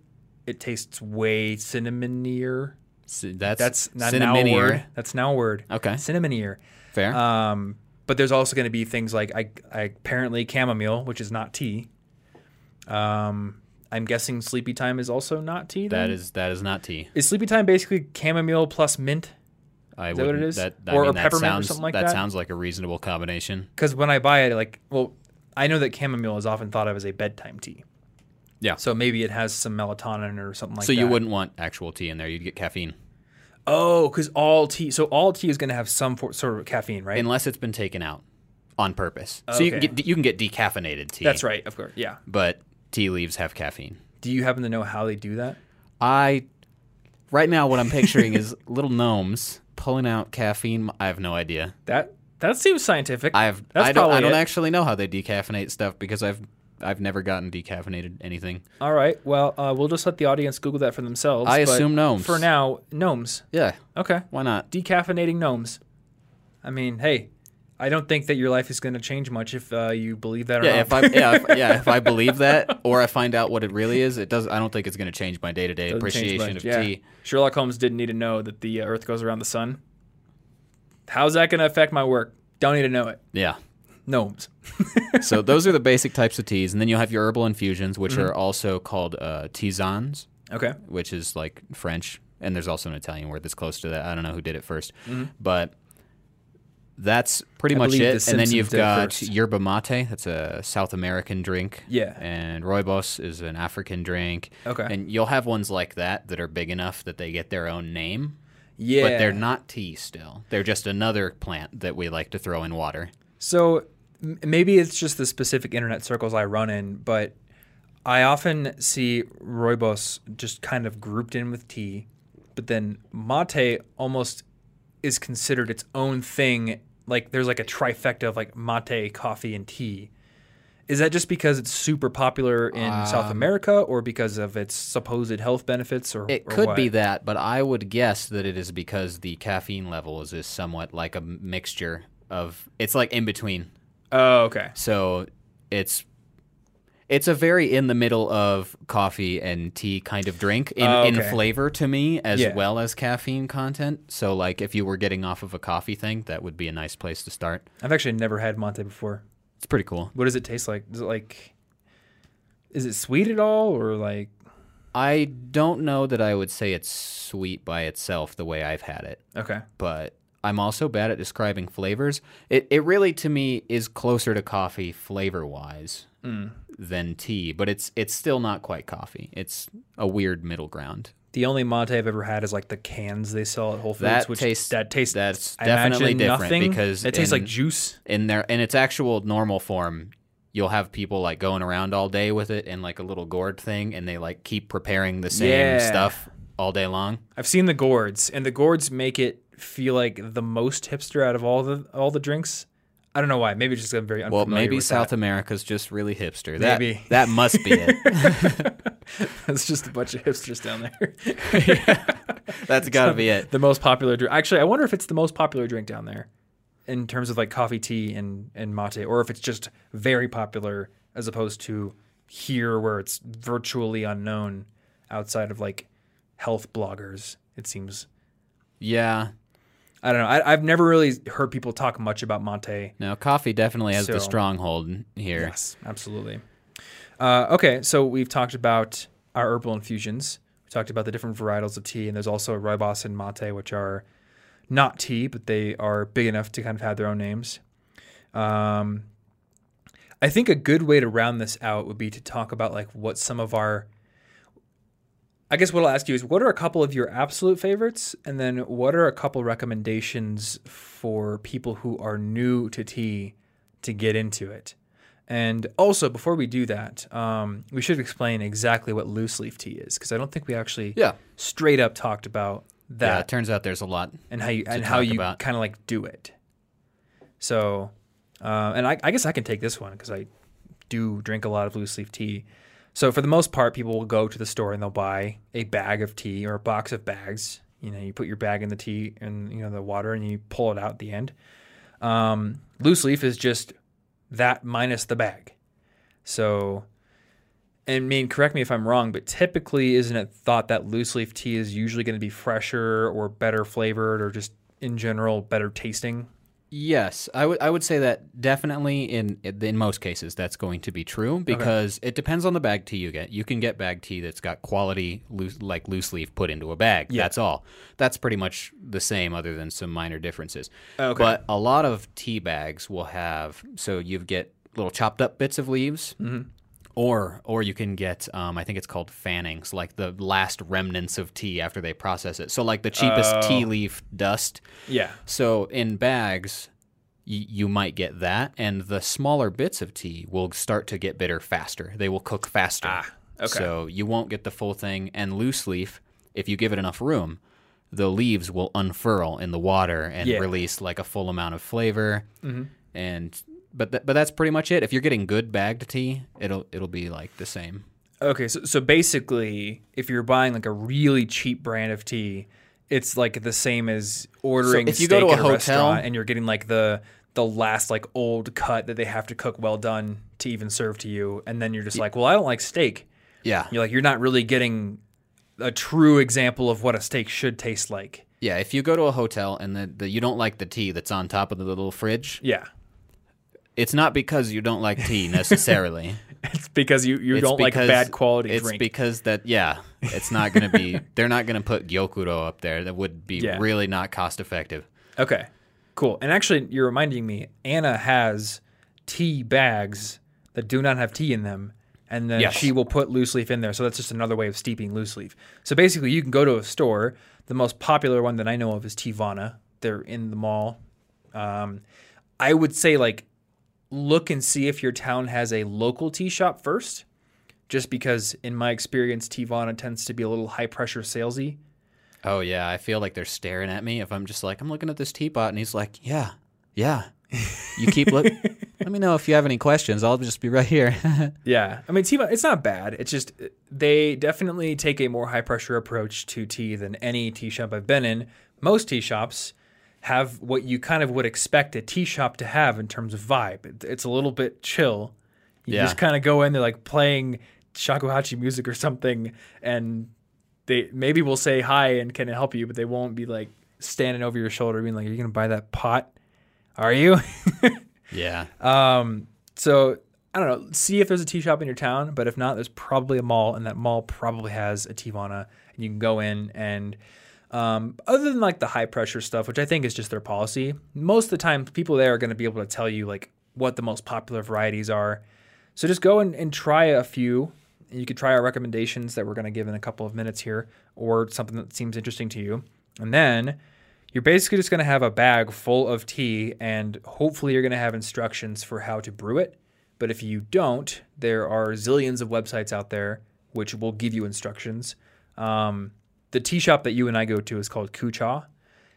It tastes way cinnamonier.
That's
That's not now a word. That's now a word.
Okay.
Cinnamonier.
Fair.
Um, but there's also going to be things like I, I apparently chamomile, which is not tea. Um, I'm guessing sleepy time is also not tea.
that
then?
is that is not tea.
Is sleepy time basically chamomile plus mint?
I
Is that what it is?
I
Or- or
that
peppermint or
sounds,
something like that? that?
sounds like a reasonable combination.
Because when I buy it, like, well, I know that chamomile is often thought of as a bedtime tea.
Yeah.
So maybe it has some melatonin or something like
so
that.
So you wouldn't want actual tea in there. You'd get caffeine
Oh, because all tea. So all tea is going to have some for, sort of caffeine, right?
unless it's been taken out on purpose. So you can get you can get decaffeinated tea.
That's right. Of course. Yeah.
But tea leaves have caffeine.
Do you happen to know how they do that?
I right now what I'm picturing is little gnomes pulling out caffeine. I have no idea.
That that seems scientific.
I have
That's
I don't I don't actually know how they decaffeinate stuff because I've I've never gotten decaffeinated anything.
All right. Well, uh, we'll just let the audience Google that for themselves.
I
but
assume gnomes.
For now, gnomes.
Yeah,
Okay.
why not?
Decaffeinating gnomes. I mean, hey, I don't think that your life is going to change much if uh, you believe that or
Yeah,
not.
if I yeah, if, yeah, if I believe that or I find out what it really is, it does I don't think it's going to change my day-to-day appreciation of
yeah.
tea.
Sherlock Holmes didn't need to know that the uh, Earth goes around the sun. How's that going to affect my work? Don't need to know it.
Yeah.
Gnomes.
So those are the basic types of teas and then you'll have your herbal infusions which
Mm-hmm.
are also called uh tisanes.
Okay.
which is like French, and there's also an Italian word that's close to that. I don't know who did it 1st
Mm-hmm.
but that's pretty
I
much it.
the
And then you've got
first.
yerba mate. That's a South American drink.
Yeah.
And rooibos is an African drink.
Okay.
And you'll have ones like that that are big enough that they get their own name,
Yeah.
but they're not tea still. They're just another plant that we like to throw in water.
So maybe it's just the specific internet circles I run in, but I often see rooibos just kind of grouped in with tea, but then mate almost is considered its own thing. Like there's like a trifecta of like mate, coffee, and tea. Is that just because it's super popular in South um, America, or because of its supposed health benefits, or
It
or
could be that, but I would guess that it is because the caffeine levels is somewhat like a mixture of. It's like in between
Oh, okay.
So it's it's a very in the middle of coffee and tea kind of drink in,
Oh,
in flavor to me as
Yeah.
well as caffeine content. So like if you were getting off of a coffee thing, that would be a nice place to start.
I've actually never had mate before.
It's pretty cool.
What does it taste like? Is it like, is it sweet at all, or like?
I don't know that I would say it's sweet by itself the way I've had it,
Okay.
but I'm also bad at describing flavors. It it really to me is closer to coffee flavor wise
Mm.
than tea, but it's it's still not quite coffee. It's a weird middle ground.
The only mate I've ever had is like the cans they sell at Whole Foods,
That
which
tastes-
that tastes
that's
I
definitely different
nothing.
because
it tastes
in-
like juice.
in their in its actual normal form you'll have people like going around all day with it in like a little gourd thing, and they like keep preparing the same
Yeah.
stuff all day long.
I've seen the gourds, and the gourds make it feel like the most hipster out of all the all the drinks. I don't know why. Maybe it's just I'm very
Well, maybe South
that.
America's just really hipster. That,
Maybe.
that must be it.
it's just a bunch of hipsters down there.
That's got to be it.
the most popular drink. Actually, I wonder if it's the most popular drink down there in terms of like coffee, tea, and and mate, or if it's just very popular as opposed to here where it's virtually unknown outside of like health bloggers. It seems.
Yeah.
I don't know. I, I've never really heard people talk much about mate.
No, coffee definitely has
So-
the stronghold here.
Yes, absolutely. Uh, okay, so we've talked about our herbal infusions. We talked about the different varietals of tea, and there's also rooibos and mate, which are not tea, but they are big enough to kind of have their own names. Um, I think a good way to round this out would be to talk about like what some of our. I guess what I'll ask you is what are a couple of your absolute favorites, and then what are a couple recommendations for people who are new to tea to get into it? And also, before we do that, um, we should explain exactly what loose leaf tea is because I don't think we actually
Yeah.
straight up talked about that.
Yeah, it turns out there's a lot.
and how you and how you kind of like do it. So, uh, and I, I guess I can take this one because I do drink a lot of loose leaf tea. So for the most part, people will go to the store and they'll buy a bag of tea or a box of bags. You know, you put your bag in the tea and you know the water, and you pull it out at the end. Um, loose leaf is just that minus the bag. So, and I mean, correct me if I'm wrong, but typically, isn't it thought that loose leaf tea is usually going to be fresher or better flavored or just in general better tasting?
Yes, I would I would say that definitely in in most cases that's going to be true because it depends on the bag tea you get. You can get bag tea that's got quality loose like loose leaf put into a bag.
Yeah.
That's all. That's pretty much the same other than some minor differences.
Okay.
But a lot of tea bags will have so you get little chopped up bits of leaves.
Mm-hmm.
Or, or you can get, um, I think it's called fannings, like the last remnants of tea after they process it. So, like the cheapest
Oh.
tea leaf dust,
Yeah.
so in bags, y- you might get that, and the smaller bits of tea will start to get bitter faster. They will cook faster.
Ah, okay.
So you won't get the full thing. And loose leaf, if you give it enough room, the leaves will unfurl in the water and
Yeah.
release like a full amount of flavor. Mm-hmm. And but th- but that's pretty much it. If you're getting good bagged tea, it'll it'll be like the same.
Okay, so so basically, if you're buying like a really cheap brand of tea, it's like the same as ordering.
So if you go to a
at
hotel-
restaurant and you're getting like the the last like old cut that they have to cook well done to even serve to you, and then you're just like, well, I don't like steak.
Yeah.
You're like, you're not really getting a true example of what a steak should taste like.
Yeah. If you go to a hotel and the, the you don't like the tea that's on top of the little fridge,
Yeah,
it's not because you don't like tea necessarily.
it's because you you
It's
don't like bad quality
It's
drink.
because that yeah, it's not going to be. they're not going to put gyokuro up there. That would be
Yeah.
really not cost effective.
Okay, cool. And actually, you're reminding me, Anna has tea bags that do not have tea in them. And then
Yes.
she will put loose leaf in there. So that's just another way of steeping loose leaf. So basically, you can go to a store. The most popular one that I know of is Teavana. They're in the mall. Um, I would say, like, look and see if your town has a local tea shop first. Just because, in my experience, Teavana tends to be a little high pressure salesy.
Oh yeah, I feel like they're staring at me if I'm just like I'm looking at this teapot and he's like, yeah, yeah. You keep look. Let me know if you have any questions. I'll just be right here.
Yeah, I mean, tea. It's not bad. It's just they definitely take a more high pressure approach to tea than any tea shop I've been in. Most tea shops have what you kind of would expect a tea shop to have in terms of vibe. It's a little bit chill. You
Yeah.
just kind of go in, they're like playing shakuhachi music or something, and they maybe will say hi and can I help you, but they won't be like standing over your shoulder being like, "Are you gonna buy that pot? Are you?"
yeah.
Um, so I don't know. See if there's a tea shop in your town, but if not, there's probably a mall, and that mall probably has a Teavana, and you can go in and. Um, other than like the high pressure stuff, which I think is just their policy, most of the time people there are going to be able to tell you like what the most popular varieties are. So just go and, and try a few. You could try our recommendations that we're going to give in a couple of minutes here, or something that seems interesting to you. And then you're basically just going to have a bag full of tea, and hopefully you're going to have instructions for how to brew it. But if you don't, there are zillions of websites out there which will give you instructions. Um, the tea shop that you and I go to is called Ku Cha,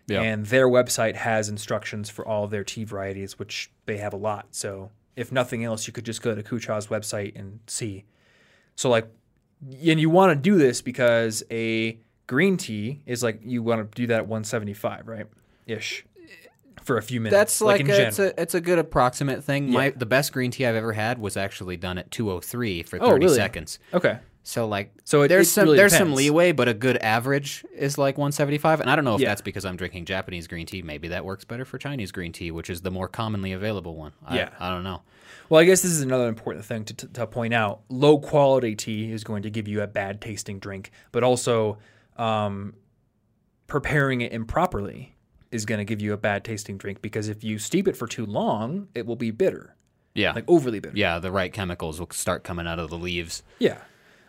Yeah.
and their website has instructions for all their tea varieties, which they have a lot. So if nothing else, you could just go to Ku Cha's website and see. So like, and you want to do this because a green tea is like you want to do that at 175, right? Ish. For a few minutes.
That's like,
in
a, it's a it's a good approximate thing. My the best green tea I've ever had was actually done at 203 for 30
Oh, really?
seconds.
okay.
So like
So it-
there's
it
some
really
there's some leeway, but a good average is like 175. And I don't know if
Yeah.
that's because I'm drinking Japanese green tea. Maybe that works better for Chinese green tea, which is the more commonly available one. I,
Yeah.
I don't know.
Well, I guess this is another important thing to, to, to point out. Low quality tea is going to give you a bad tasting drink, but also um, preparing it improperly is going to give you a bad tasting drink because if you steep it for too long, it will be bitter,
Yeah.
like overly bitter.
yeah, the right chemicals will start coming out of the leaves.
Yeah.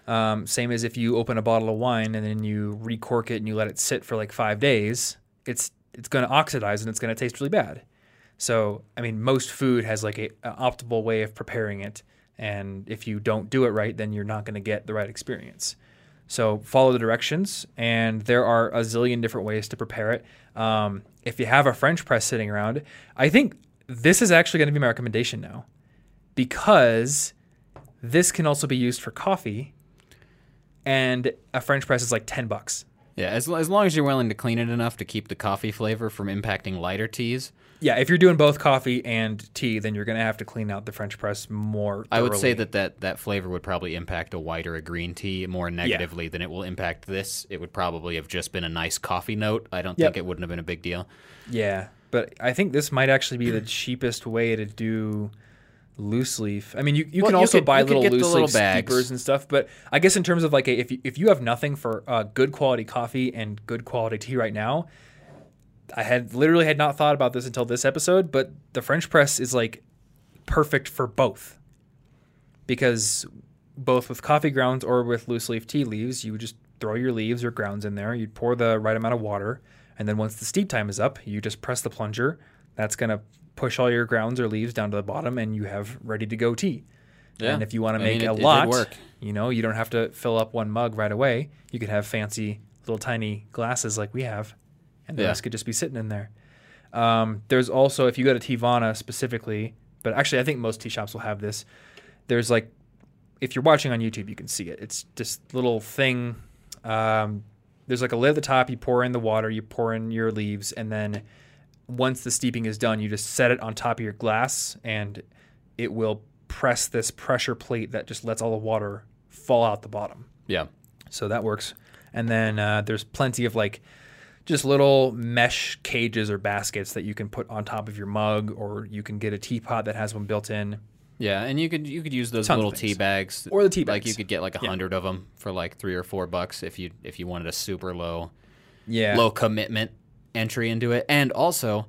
Um, same as if you open a bottle of wine and then you recork it and you let it sit for like five days, it's it's going to oxidize and it's going to taste really bad. So, I mean, most food has like a, a optimal way of preparing it, and if you don't do it right, then you're not going to get the right experience. So, follow the directions, and there are a zillion different ways to prepare it. Um, if you have a French press sitting around, I think this is actually going to be my recommendation now, because this can also be used for coffee, and a French press is like ten bucks.
Yeah, as, as long as you're willing to clean it enough to keep the coffee flavor from impacting lighter teas.
Yeah, if you're doing both coffee and tea, then you're going to have to clean out the French press more.
I would say that, that that flavor would probably impact a white or a green tea more negatively than it will impact this. It would probably have just been a nice coffee note. I don't
Yep.
think it wouldn't have been a big deal.
Yeah, but I think this might actually be the cheapest way to do loose leaf. I mean, you, you
Well,
can
you
also
could-
buy little loose
little
leaf
bags.
steepers and stuff, but I guess in terms of like a, if you, if you have nothing for uh, good quality coffee and good quality tea right now, I had literally had not thought about this until this episode, but the French press is like perfect for both because both with coffee grounds or with loose leaf tea leaves, you would just throw your leaves or grounds in there. You'd pour the right amount of water, and then once the steep time is up, you just press the plunger. That's gonna push all your grounds or leaves down to the bottom, and you have ready to go tea.
Yeah.
And if you want to
I
make
mean,
a
it- did
lot,
work.
you know, you don't have to fill up one mug right away. You could have fancy little tiny glasses like we have, and the
Yeah.
rest could just be sitting in there. Um, there's also if you go to Teavana specifically, but actually I think most tea shops will have this. There's like if you're watching on YouTube, you can see it. It's this little thing. Um, there's like a lid at the top. You pour in the water. You pour in your leaves, and then once the steeping is done, you just set it on top of your glass, and it will press this pressure plate that just lets all the water fall out the bottom.
Yeah.
So that works. And then uh, there's plenty of like just little mesh cages or baskets that you can put on top of your mug, or you can get a teapot that has one built in.
Yeah, and you could you could use those
Tons
little tea bags
Or the tea
Like you could get like a
Yeah.
hundred of them for like three or four bucks if you if you wanted a super low
Yeah.
low commitment entry into it. And also,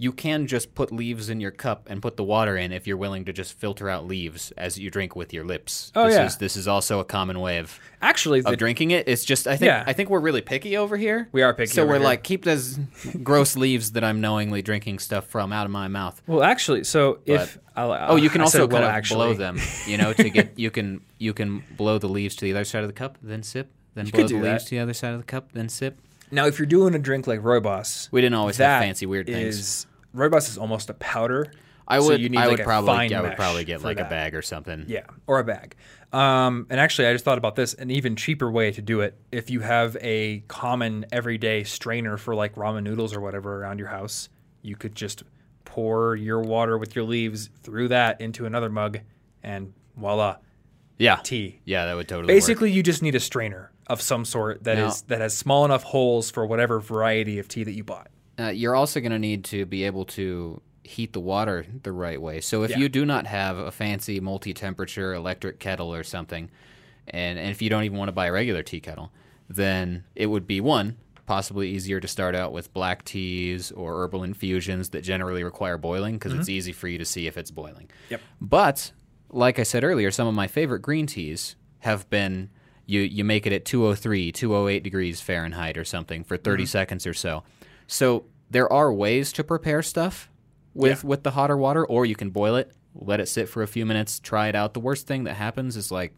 you can just put leaves in your cup and put the water in if you're willing to just filter out leaves as you drink with your lips.
Oh,
this
yeah.
is this is also a common way of,
Actually,
of
the,
drinking it. It's just I think
Yeah.
I think we're really picky over here.
We are picky
So we're
here.
like keep those gross leaves that I'm knowingly drinking stuff from out of my mouth.
well, actually, so if I'll,
Oh, you can
I said
also
well,
of
actually.
blow them, you know, to get you can you can blow the leaves to the other side of the cup, then sip, then
You
blow the leaves
that.
to the other side of the cup, then sip.
Now, if you're doing a drink like Rooibos,
We didn't always
that
have fancy weird things.
is Rooibos is almost a powder.
I
so
would
you need
I
like
would probably I would probably get like a bag or something.
Yeah, or a bag. Um, and actually, I just thought about this an even cheaper way to do it. If you have a common everyday strainer for like ramen noodles or whatever around your house, you could just pour your water with your leaves through that into another mug, and voila,
Yeah.
tea.
Yeah, that would totally work.
Basically, you just need a strainer of some sort that is
Now-
that has small enough holes for whatever variety of tea that you bought.
Uh, you're also going to need to be able to heat the water the right way. So if
Yeah.
you do not have a fancy multi-temperature electric kettle or something, and, and if you don't even want to buy a regular tea kettle, then it would be one possibly easier to start out with black teas or herbal infusions that generally require boiling because it's easy for you to see if it's boiling.
Yep.
But like I said earlier, some of my favorite green teas have been you you make it at 203, 208 degrees Fahrenheit or something for 30 mm-hmm. seconds or so. So there are ways to prepare stuff with
Yeah.
with the hotter water or you can boil it let it sit for a few minutes, try it out. The worst thing that happens is like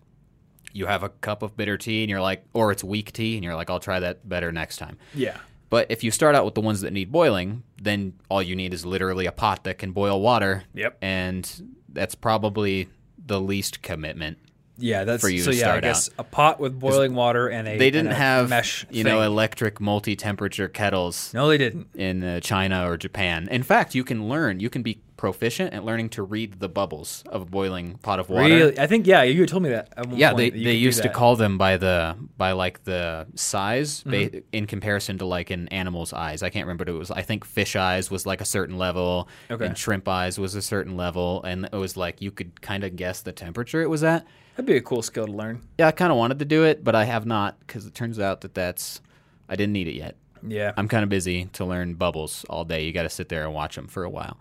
you have a cup of bitter tea and you're like, or it's weak tea and you're like, I'll try that better next time.
Yeah.
But if you start out with the ones that need boiling, then all you need is literally a pot that can boil water.
Yep.
And that's probably the least commitment.
Yeah, that's
For you
so.
to
Yeah, I
start
guess a pot with boiling water and a
They didn't
a
have,
mesh.
you know, electric multi-temperature kettles
no, they didn't.
in uh, China or Japan. In fact, you can learn, you can be proficient at learning to read the bubbles of a boiling pot of water.
Really, I think yeah, you told me that. At
Yeah, they,
that
they used to call them by the by like the size
Mm-hmm.
ba- in comparison to like an animal's eyes. I can't remember what it was. I think fish eyes was like a certain level,
Okay.
and shrimp eyes was a certain level, and it was like you could kind of guess the temperature it was at.
That'd be a cool skill to learn.
Yeah, I kind of wanted to do it, but I have not because it turns out that that's I didn't need it yet.
Yeah,
I'm kind of busy to learn bubbles all day. You got to sit there and watch them for a while.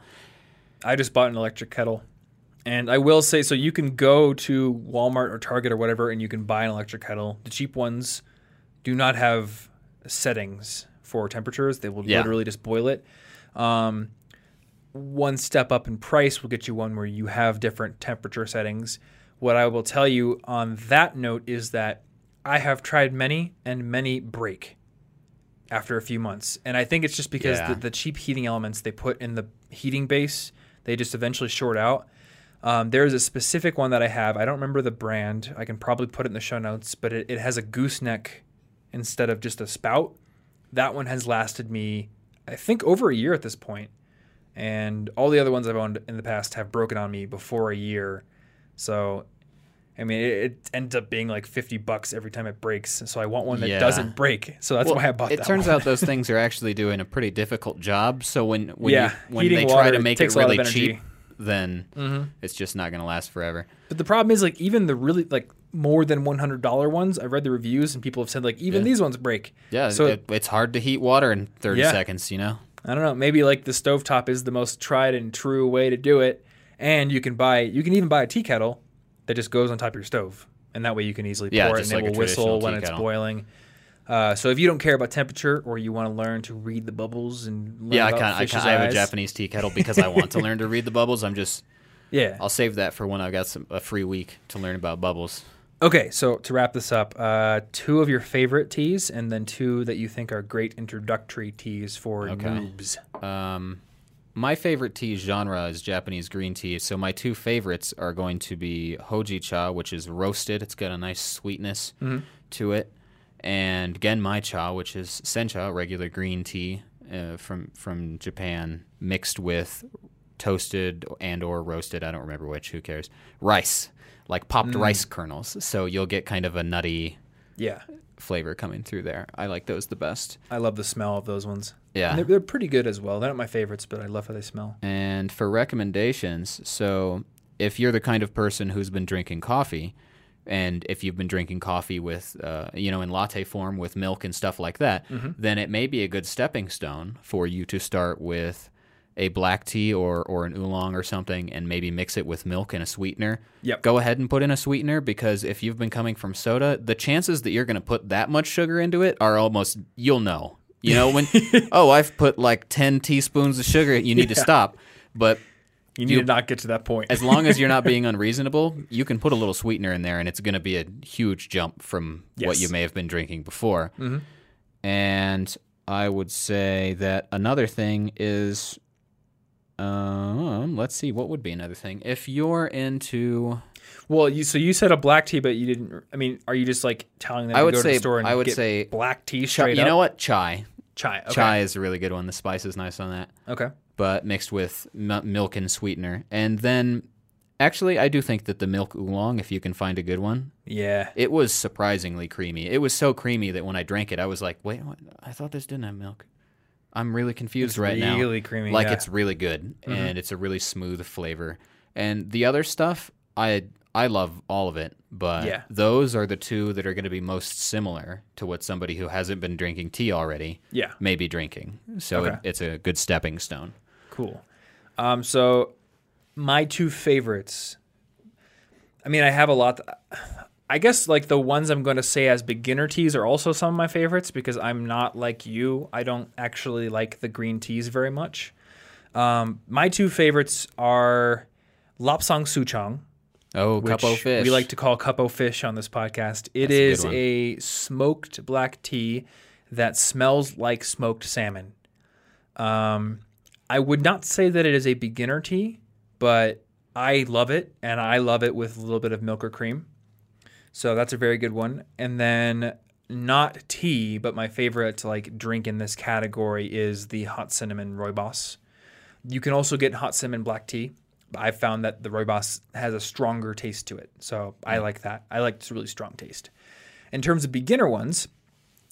I just bought an electric kettle. And I will say, so you can go to Walmart or Target or whatever, and you can buy an electric kettle. The cheap ones do not have settings for temperatures; they will
Yeah.
literally just boil it. Um, one step up in price will get you one where you have different temperature settings. What I will tell you on that note is that I have tried many, and many break after a few months. And I think it's just because
Yeah.
the, the cheap heating elements they put in the heating base, they just eventually short out. Um, there is a specific one that I have. I don't remember the brand. I can probably put it in the show notes, but it, it has a gooseneck instead of just a spout. That one has lasted me, I think, over a year at this point. And all the other ones I've owned in the past have broken on me before a year. So, I mean, it, it ends up being like 50 bucks every time it breaks. So I want one that
Yeah.
doesn't break. So that's
Well,
why I bought
it
that It
turns
one.
out those things are actually doing a pretty difficult job. So when when
Yeah,
you, when
heating
they try to make it
takes a lot of
really.
Mm-hmm.
cheap, then it's just not going to last forever.
But the problem is, like, even the really like more than one hundred dollar ones, I've read the reviews and people have said like even
Yeah.
these ones break.
Yeah,
So
it, it's hard to heat water in 30
Yeah.
seconds, you know?
I don't know. Maybe like the stovetop is the most tried and true way to do it, and you can buy you can even buy a tea kettle that just goes on top of your stove, and that way you can easily
Yeah,
pour it and
like
it
a
will whistle when
tea
it's
kettle.
boiling. Uh, so if you don't care about temperature or you want to learn to read the bubbles and learn
Yeah, I kind I, kinda, I have a Japanese tea kettle because I want to learn to read the bubbles. I'm just
Yeah.
I'll save that for when I've got some a free week to learn about bubbles.
Okay, so to wrap this up, uh, two of your favorite teas, and then two that you think are great introductory teas for
Okay.
noobs.
Um, my favorite tea genre is Japanese green tea. So my two favorites are going to be hojicha, which is roasted. It's got a nice sweetness to it, and genmai cha, which is sencha, regular green tea uh, from from Japan, mixed with toasted and or roasted. I don't remember which. Who cares? Rice, like popped rice kernels. So you'll get kind of a nutty
Yeah,
flavor coming through there. I like those the best.
I love the smell of those ones.
Yeah.
They're, they're pretty good as well. They're not my favorites, but I love how they smell.
And for recommendations, so if you're the kind of person who's been drinking coffee, and if you've been drinking coffee with, uh, you know, in latte form with milk and stuff like that, then it may be a good stepping stone for you to start with a black tea or, or an oolong or something and maybe mix it with milk and a sweetener.
Yep.
Go ahead and put in a sweetener because if you've been coming from soda, the chances that you're going to put that much sugar into it are almost, you'll know. You know, when, oh, I've put like 10 teaspoons of sugar, you need to stop. But
You need
You-
to not get to that point.
as long as you're not being unreasonable, you can put a little sweetener in there, and it's going to be a huge jump from what you may have been drinking before. Mm-hmm. And I would say that another thing is, um, let's see, what would be another thing? If you're into,
well, you so you said a black tea, but you didn't. I mean, are you just like telling them
I
to
would
go to
say-
the store and
I would
get
say
black tea
chai,
straight
you
up?
know what, chai.
Chai. Okay.
Chai is a really good one. The spice is nice on that.
Okay.
but mixed with m- milk and sweetener. And then, actually, I do think that the milk oolong, if you can find a good one,
Yeah.
It was surprisingly creamy. It was so creamy that when I drank it, I was like, "Wait, what? I thought this didn't have milk." I'm really confused
It's
right now.
really creamy,
Like
yeah.
it's really good, and it's a really smooth flavor. And the other stuff, I I love all of it, but
Yeah.
those are the two that are going to be most similar to what somebody who hasn't been drinking tea already
Yeah.
may be drinking. So
Okay.
it, it's a good stepping stone.
Cool. Um, so my two favorites. I mean, I have a lot. I guess like the ones I'm going to say as beginner teas are also some of my favorites because I'm not like you. I don't actually like the green teas very much. Um, my two favorites are Lapsang Souchong,
Oh, couple fish.
we like to call cupo fish on this podcast. It
That's a
is
one.
a smoked black tea that smells like smoked salmon. Um, I would not say that it is a beginner tea, but I love it, and I love it with a little bit of milk or cream. So that's a very good one. And then not tea, but my favorite like drink in this category is the hot cinnamon rooibos. You can also get hot cinnamon black tea. But I've found that the rooibos has a stronger taste to it, so I mm. like that. I like this really strong taste. In terms of beginner ones,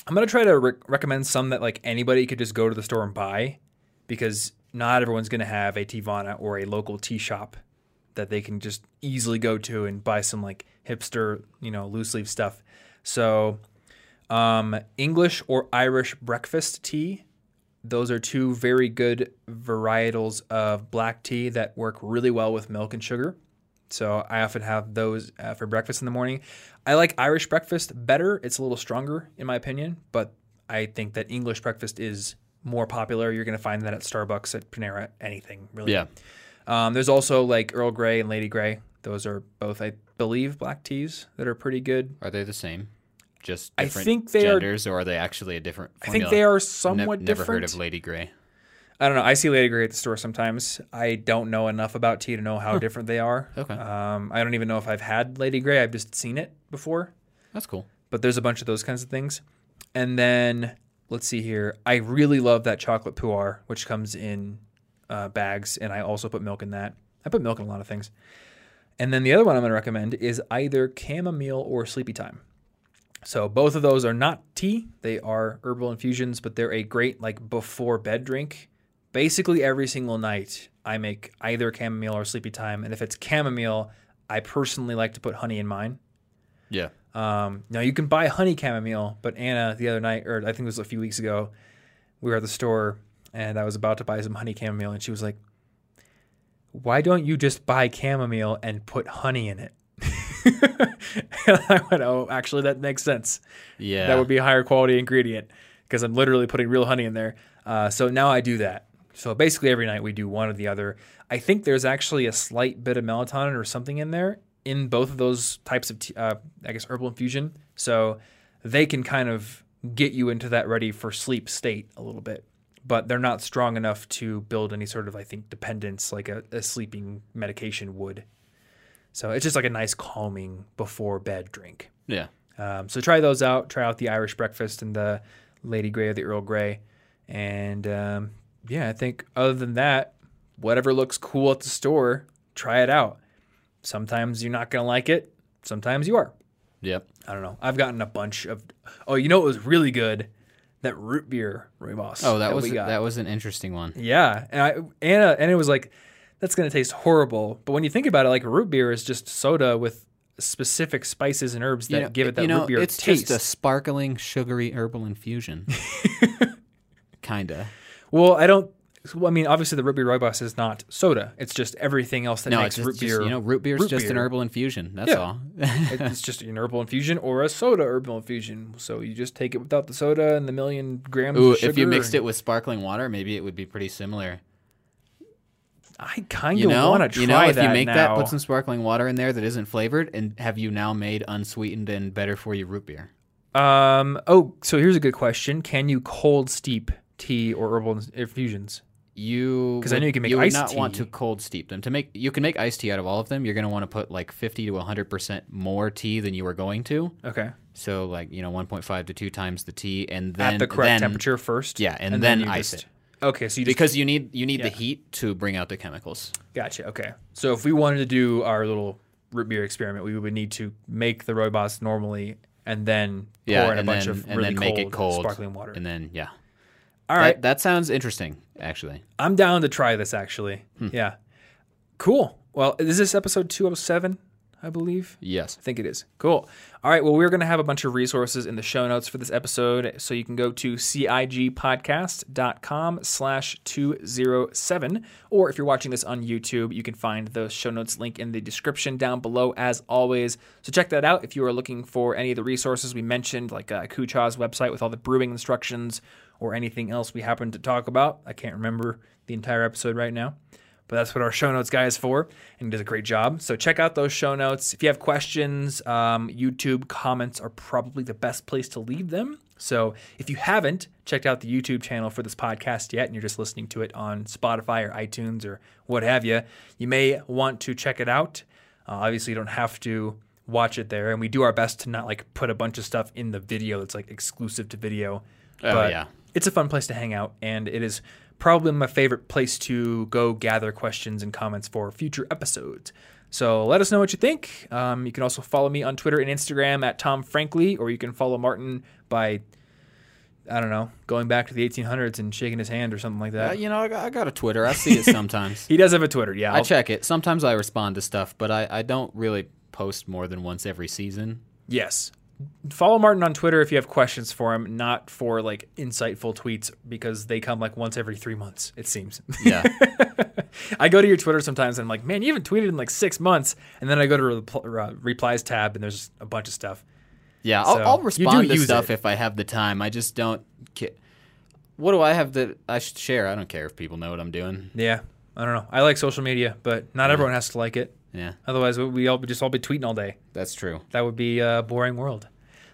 I'm gonna try to re- recommend some that like anybody could just go to the store and buy, because not everyone's gonna have a Teavana or a local tea shop that they can just easily go to and buy some like hipster, you know, loose leaf stuff. So, um, English or Irish breakfast tea. Those are two very good varietals of black tea that work really well with milk and sugar. So I often have those uh, for breakfast in the morning. I like Irish breakfast better. It's a little stronger in my opinion, but I think that English breakfast is more popular. You're going to find that at Starbucks, at Panera, anything really.
Yeah.
Um, there's also like Earl Grey and Lady Grey. Those are both, I believe, black teas that are pretty good.
Are they the same? Just
I think they are-
genders, or are they actually a different?
I think they are somewhat
never
different.
heard of Lady Grey.
I don't know. I see Lady Grey at the store sometimes. I don't know enough about tea to know how different they are.
Okay.
Um, I don't even know if I've had Lady Grey. I've just seen it before.
That's cool.
But there's a bunch of those kinds of things. And then let's see here. I really love that chocolate pu-erh, which comes in uh, bags, and I also put milk in that. I put milk in a lot of things. And then the other one I'm going to recommend is either chamomile or sleepy time. So both of those are not tea; they are herbal infusions, but they're a great like before bed drink. Basically, every single night I make either chamomile or sleepy time, and if it's chamomile, I personally like to put honey in mine.
Yeah.
Um, now you can buy honey chamomile, but Anna the other night, or I think it was a few weeks ago, we were at the store and I was about to buy some honey chamomile, and she was like, "Why don't you just buy chamomile and put honey in it?" and I went, "Oh, actually, that makes sense.
Yeah.
That would be a higher quality ingredient because I'm literally putting real honey in there." Uh, so now I do that. So basically, every night we do one or the other. I think there's actually a slight bit of melatonin or something in there in both of those types of, t- uh, I guess, herbal infusion. So they can kind of get you into that ready for sleep state a little bit, but they're not strong enough to build any sort of, I think, dependence like a, a sleeping medication would. So it's just like a nice calming before bed drink.
yeah.
Um, so try those out. Try out the Irish breakfast and the Lady Grey or the Earl Grey. And um, yeah, I think other than that, whatever looks cool at the store, try it out. Sometimes you're not going to like it. Sometimes you are.
Yep.
I don't know. I've gotten a bunch of. Oh, you know what was really good? That root beer rooibos.
Oh, that, was
we got.
that was an interesting one.
Yeah, and I, Anna uh, and it was like, that's gonna taste horrible. But when you think about it, like root beer is just soda with specific spices and herbs that
You know,
give it that
you know,
root beer
it's
taste.
just a sparkling, sugary herbal infusion. Kinda.
Well, I don't. Well, I mean, obviously the root beer rooibos is not soda. It's just everything else that
No,
makes
just,
root
just,
beer.
you know, root beer's
root
just an herbal infusion. That's
Yeah.
all.
it's just an herbal infusion or a soda herbal infusion. So you just take it without the soda and the million grams.
Ooh,
of sugar
if you mixed
and-
it with sparkling water, maybe it would be pretty similar.
I kind
You
of
know,
want to try that.
you know, if you make that, put some sparkling water in there that isn't flavored, and have you now made unsweetened and better for you root beer?
Um. Oh, so here's a good question: Can you cold steep tea or herbal infusions?
You
'Cause I know you can make
you would not want to cold steep them. To make you can make iced tea out of all of them. You're going to want to put like 50 to 100 percent more tea than you were going to.
Okay.
So like you know 1.5 to two times the tea, and then
At the correct
then-
temperature first.
Yeah, and, then,
you
ice
just-
it
Okay, so you just
because you need you need the heat to bring out the chemicals.
gotcha. Okay, so if we wanted to do our little root beer experiment, we would need to make the rooibos normally and then pour
Yeah,
in a
and
bunch
then
of
and
really
then
cold,
make it cold,
sparkling water.
and then yeah.
All
That- that, sounds interesting. Actually,
I'm down to try this. Actually,
Hmm.
yeah, cool. Well, is this episode 207? I believe.
yes.
I think it is. Cool. All right. Well, we're going to have a bunch of resources in the show notes for this episode. So you can go to cigpodcast.com slash 207. Or if you're watching this on YouTube, you can find the show notes link in the description down below as always. So check that out if you are looking for any of the resources we mentioned, like uh, Ku Cha's website with all the brewing instructions or anything else we happen to talk about. I can't remember the entire episode right now. but that's what our show notes guy is for, and he does a great job. So check out those show notes. If you have questions, um, YouTube comments are probably the best place to leave them. So if you haven't checked out the YouTube channel for this podcast yet, and you're just listening to it on Spotify or iTunes or what have you, you may want to check it out. Uh, obviously, you don't have to watch it there, and we do our best to not like put a bunch of stuff in the video that's like exclusive to video.
Oh,
but
yeah.
It's a fun place to hang out, and it is probably my favorite place to go gather questions and comments for future episodes. So let us know what you think. Um, you can also follow me on Twitter and Instagram at Tom Frankly, or you can follow Martin by, I don't know, going back to the 1800s and shaking his hand or something like
Uh,
that.
you know, I got, I got a Twitter. I see it sometimes.
He does have a Twitter, yeah.
I
I'll-
check it. Sometimes I respond to stuff, but I, I don't really post more than once every season.
Yes. Follow Martin on Twitter if you have questions for him, not for like insightful tweets because they come like once every three months, it seems.
Yeah.
I go to your Twitter sometimes and I'm like, man, you haven't tweeted in like six months. And then I go to repl- uh, replies tab and there's a bunch of stuff.
Yeah, I'll, I'll respond to stuff
it.
if I have the time. I just don't. Ca- what do I have that I should share? I don't care if people know what I'm doing.
Yeah. I don't know. I like social media, but not everyone has to like it.
Yeah,
Otherwise, we- we all just all be tweeting all day.
that's true.
That would be a boring world.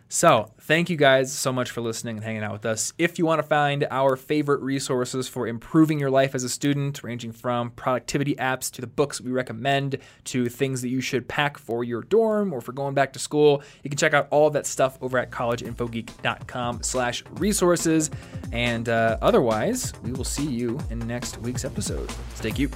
So, thank you guys so much for listening and hanging out with us. If you want to find our favorite resources for improving your life as a student, ranging from productivity apps to the books we recommend to things that you should pack for your dorm or for going back to school, you can check out all of that stuff over at collegeinfogeek.com slash resources. And uh, otherwise, we will see you in next week's episode. Stay cute.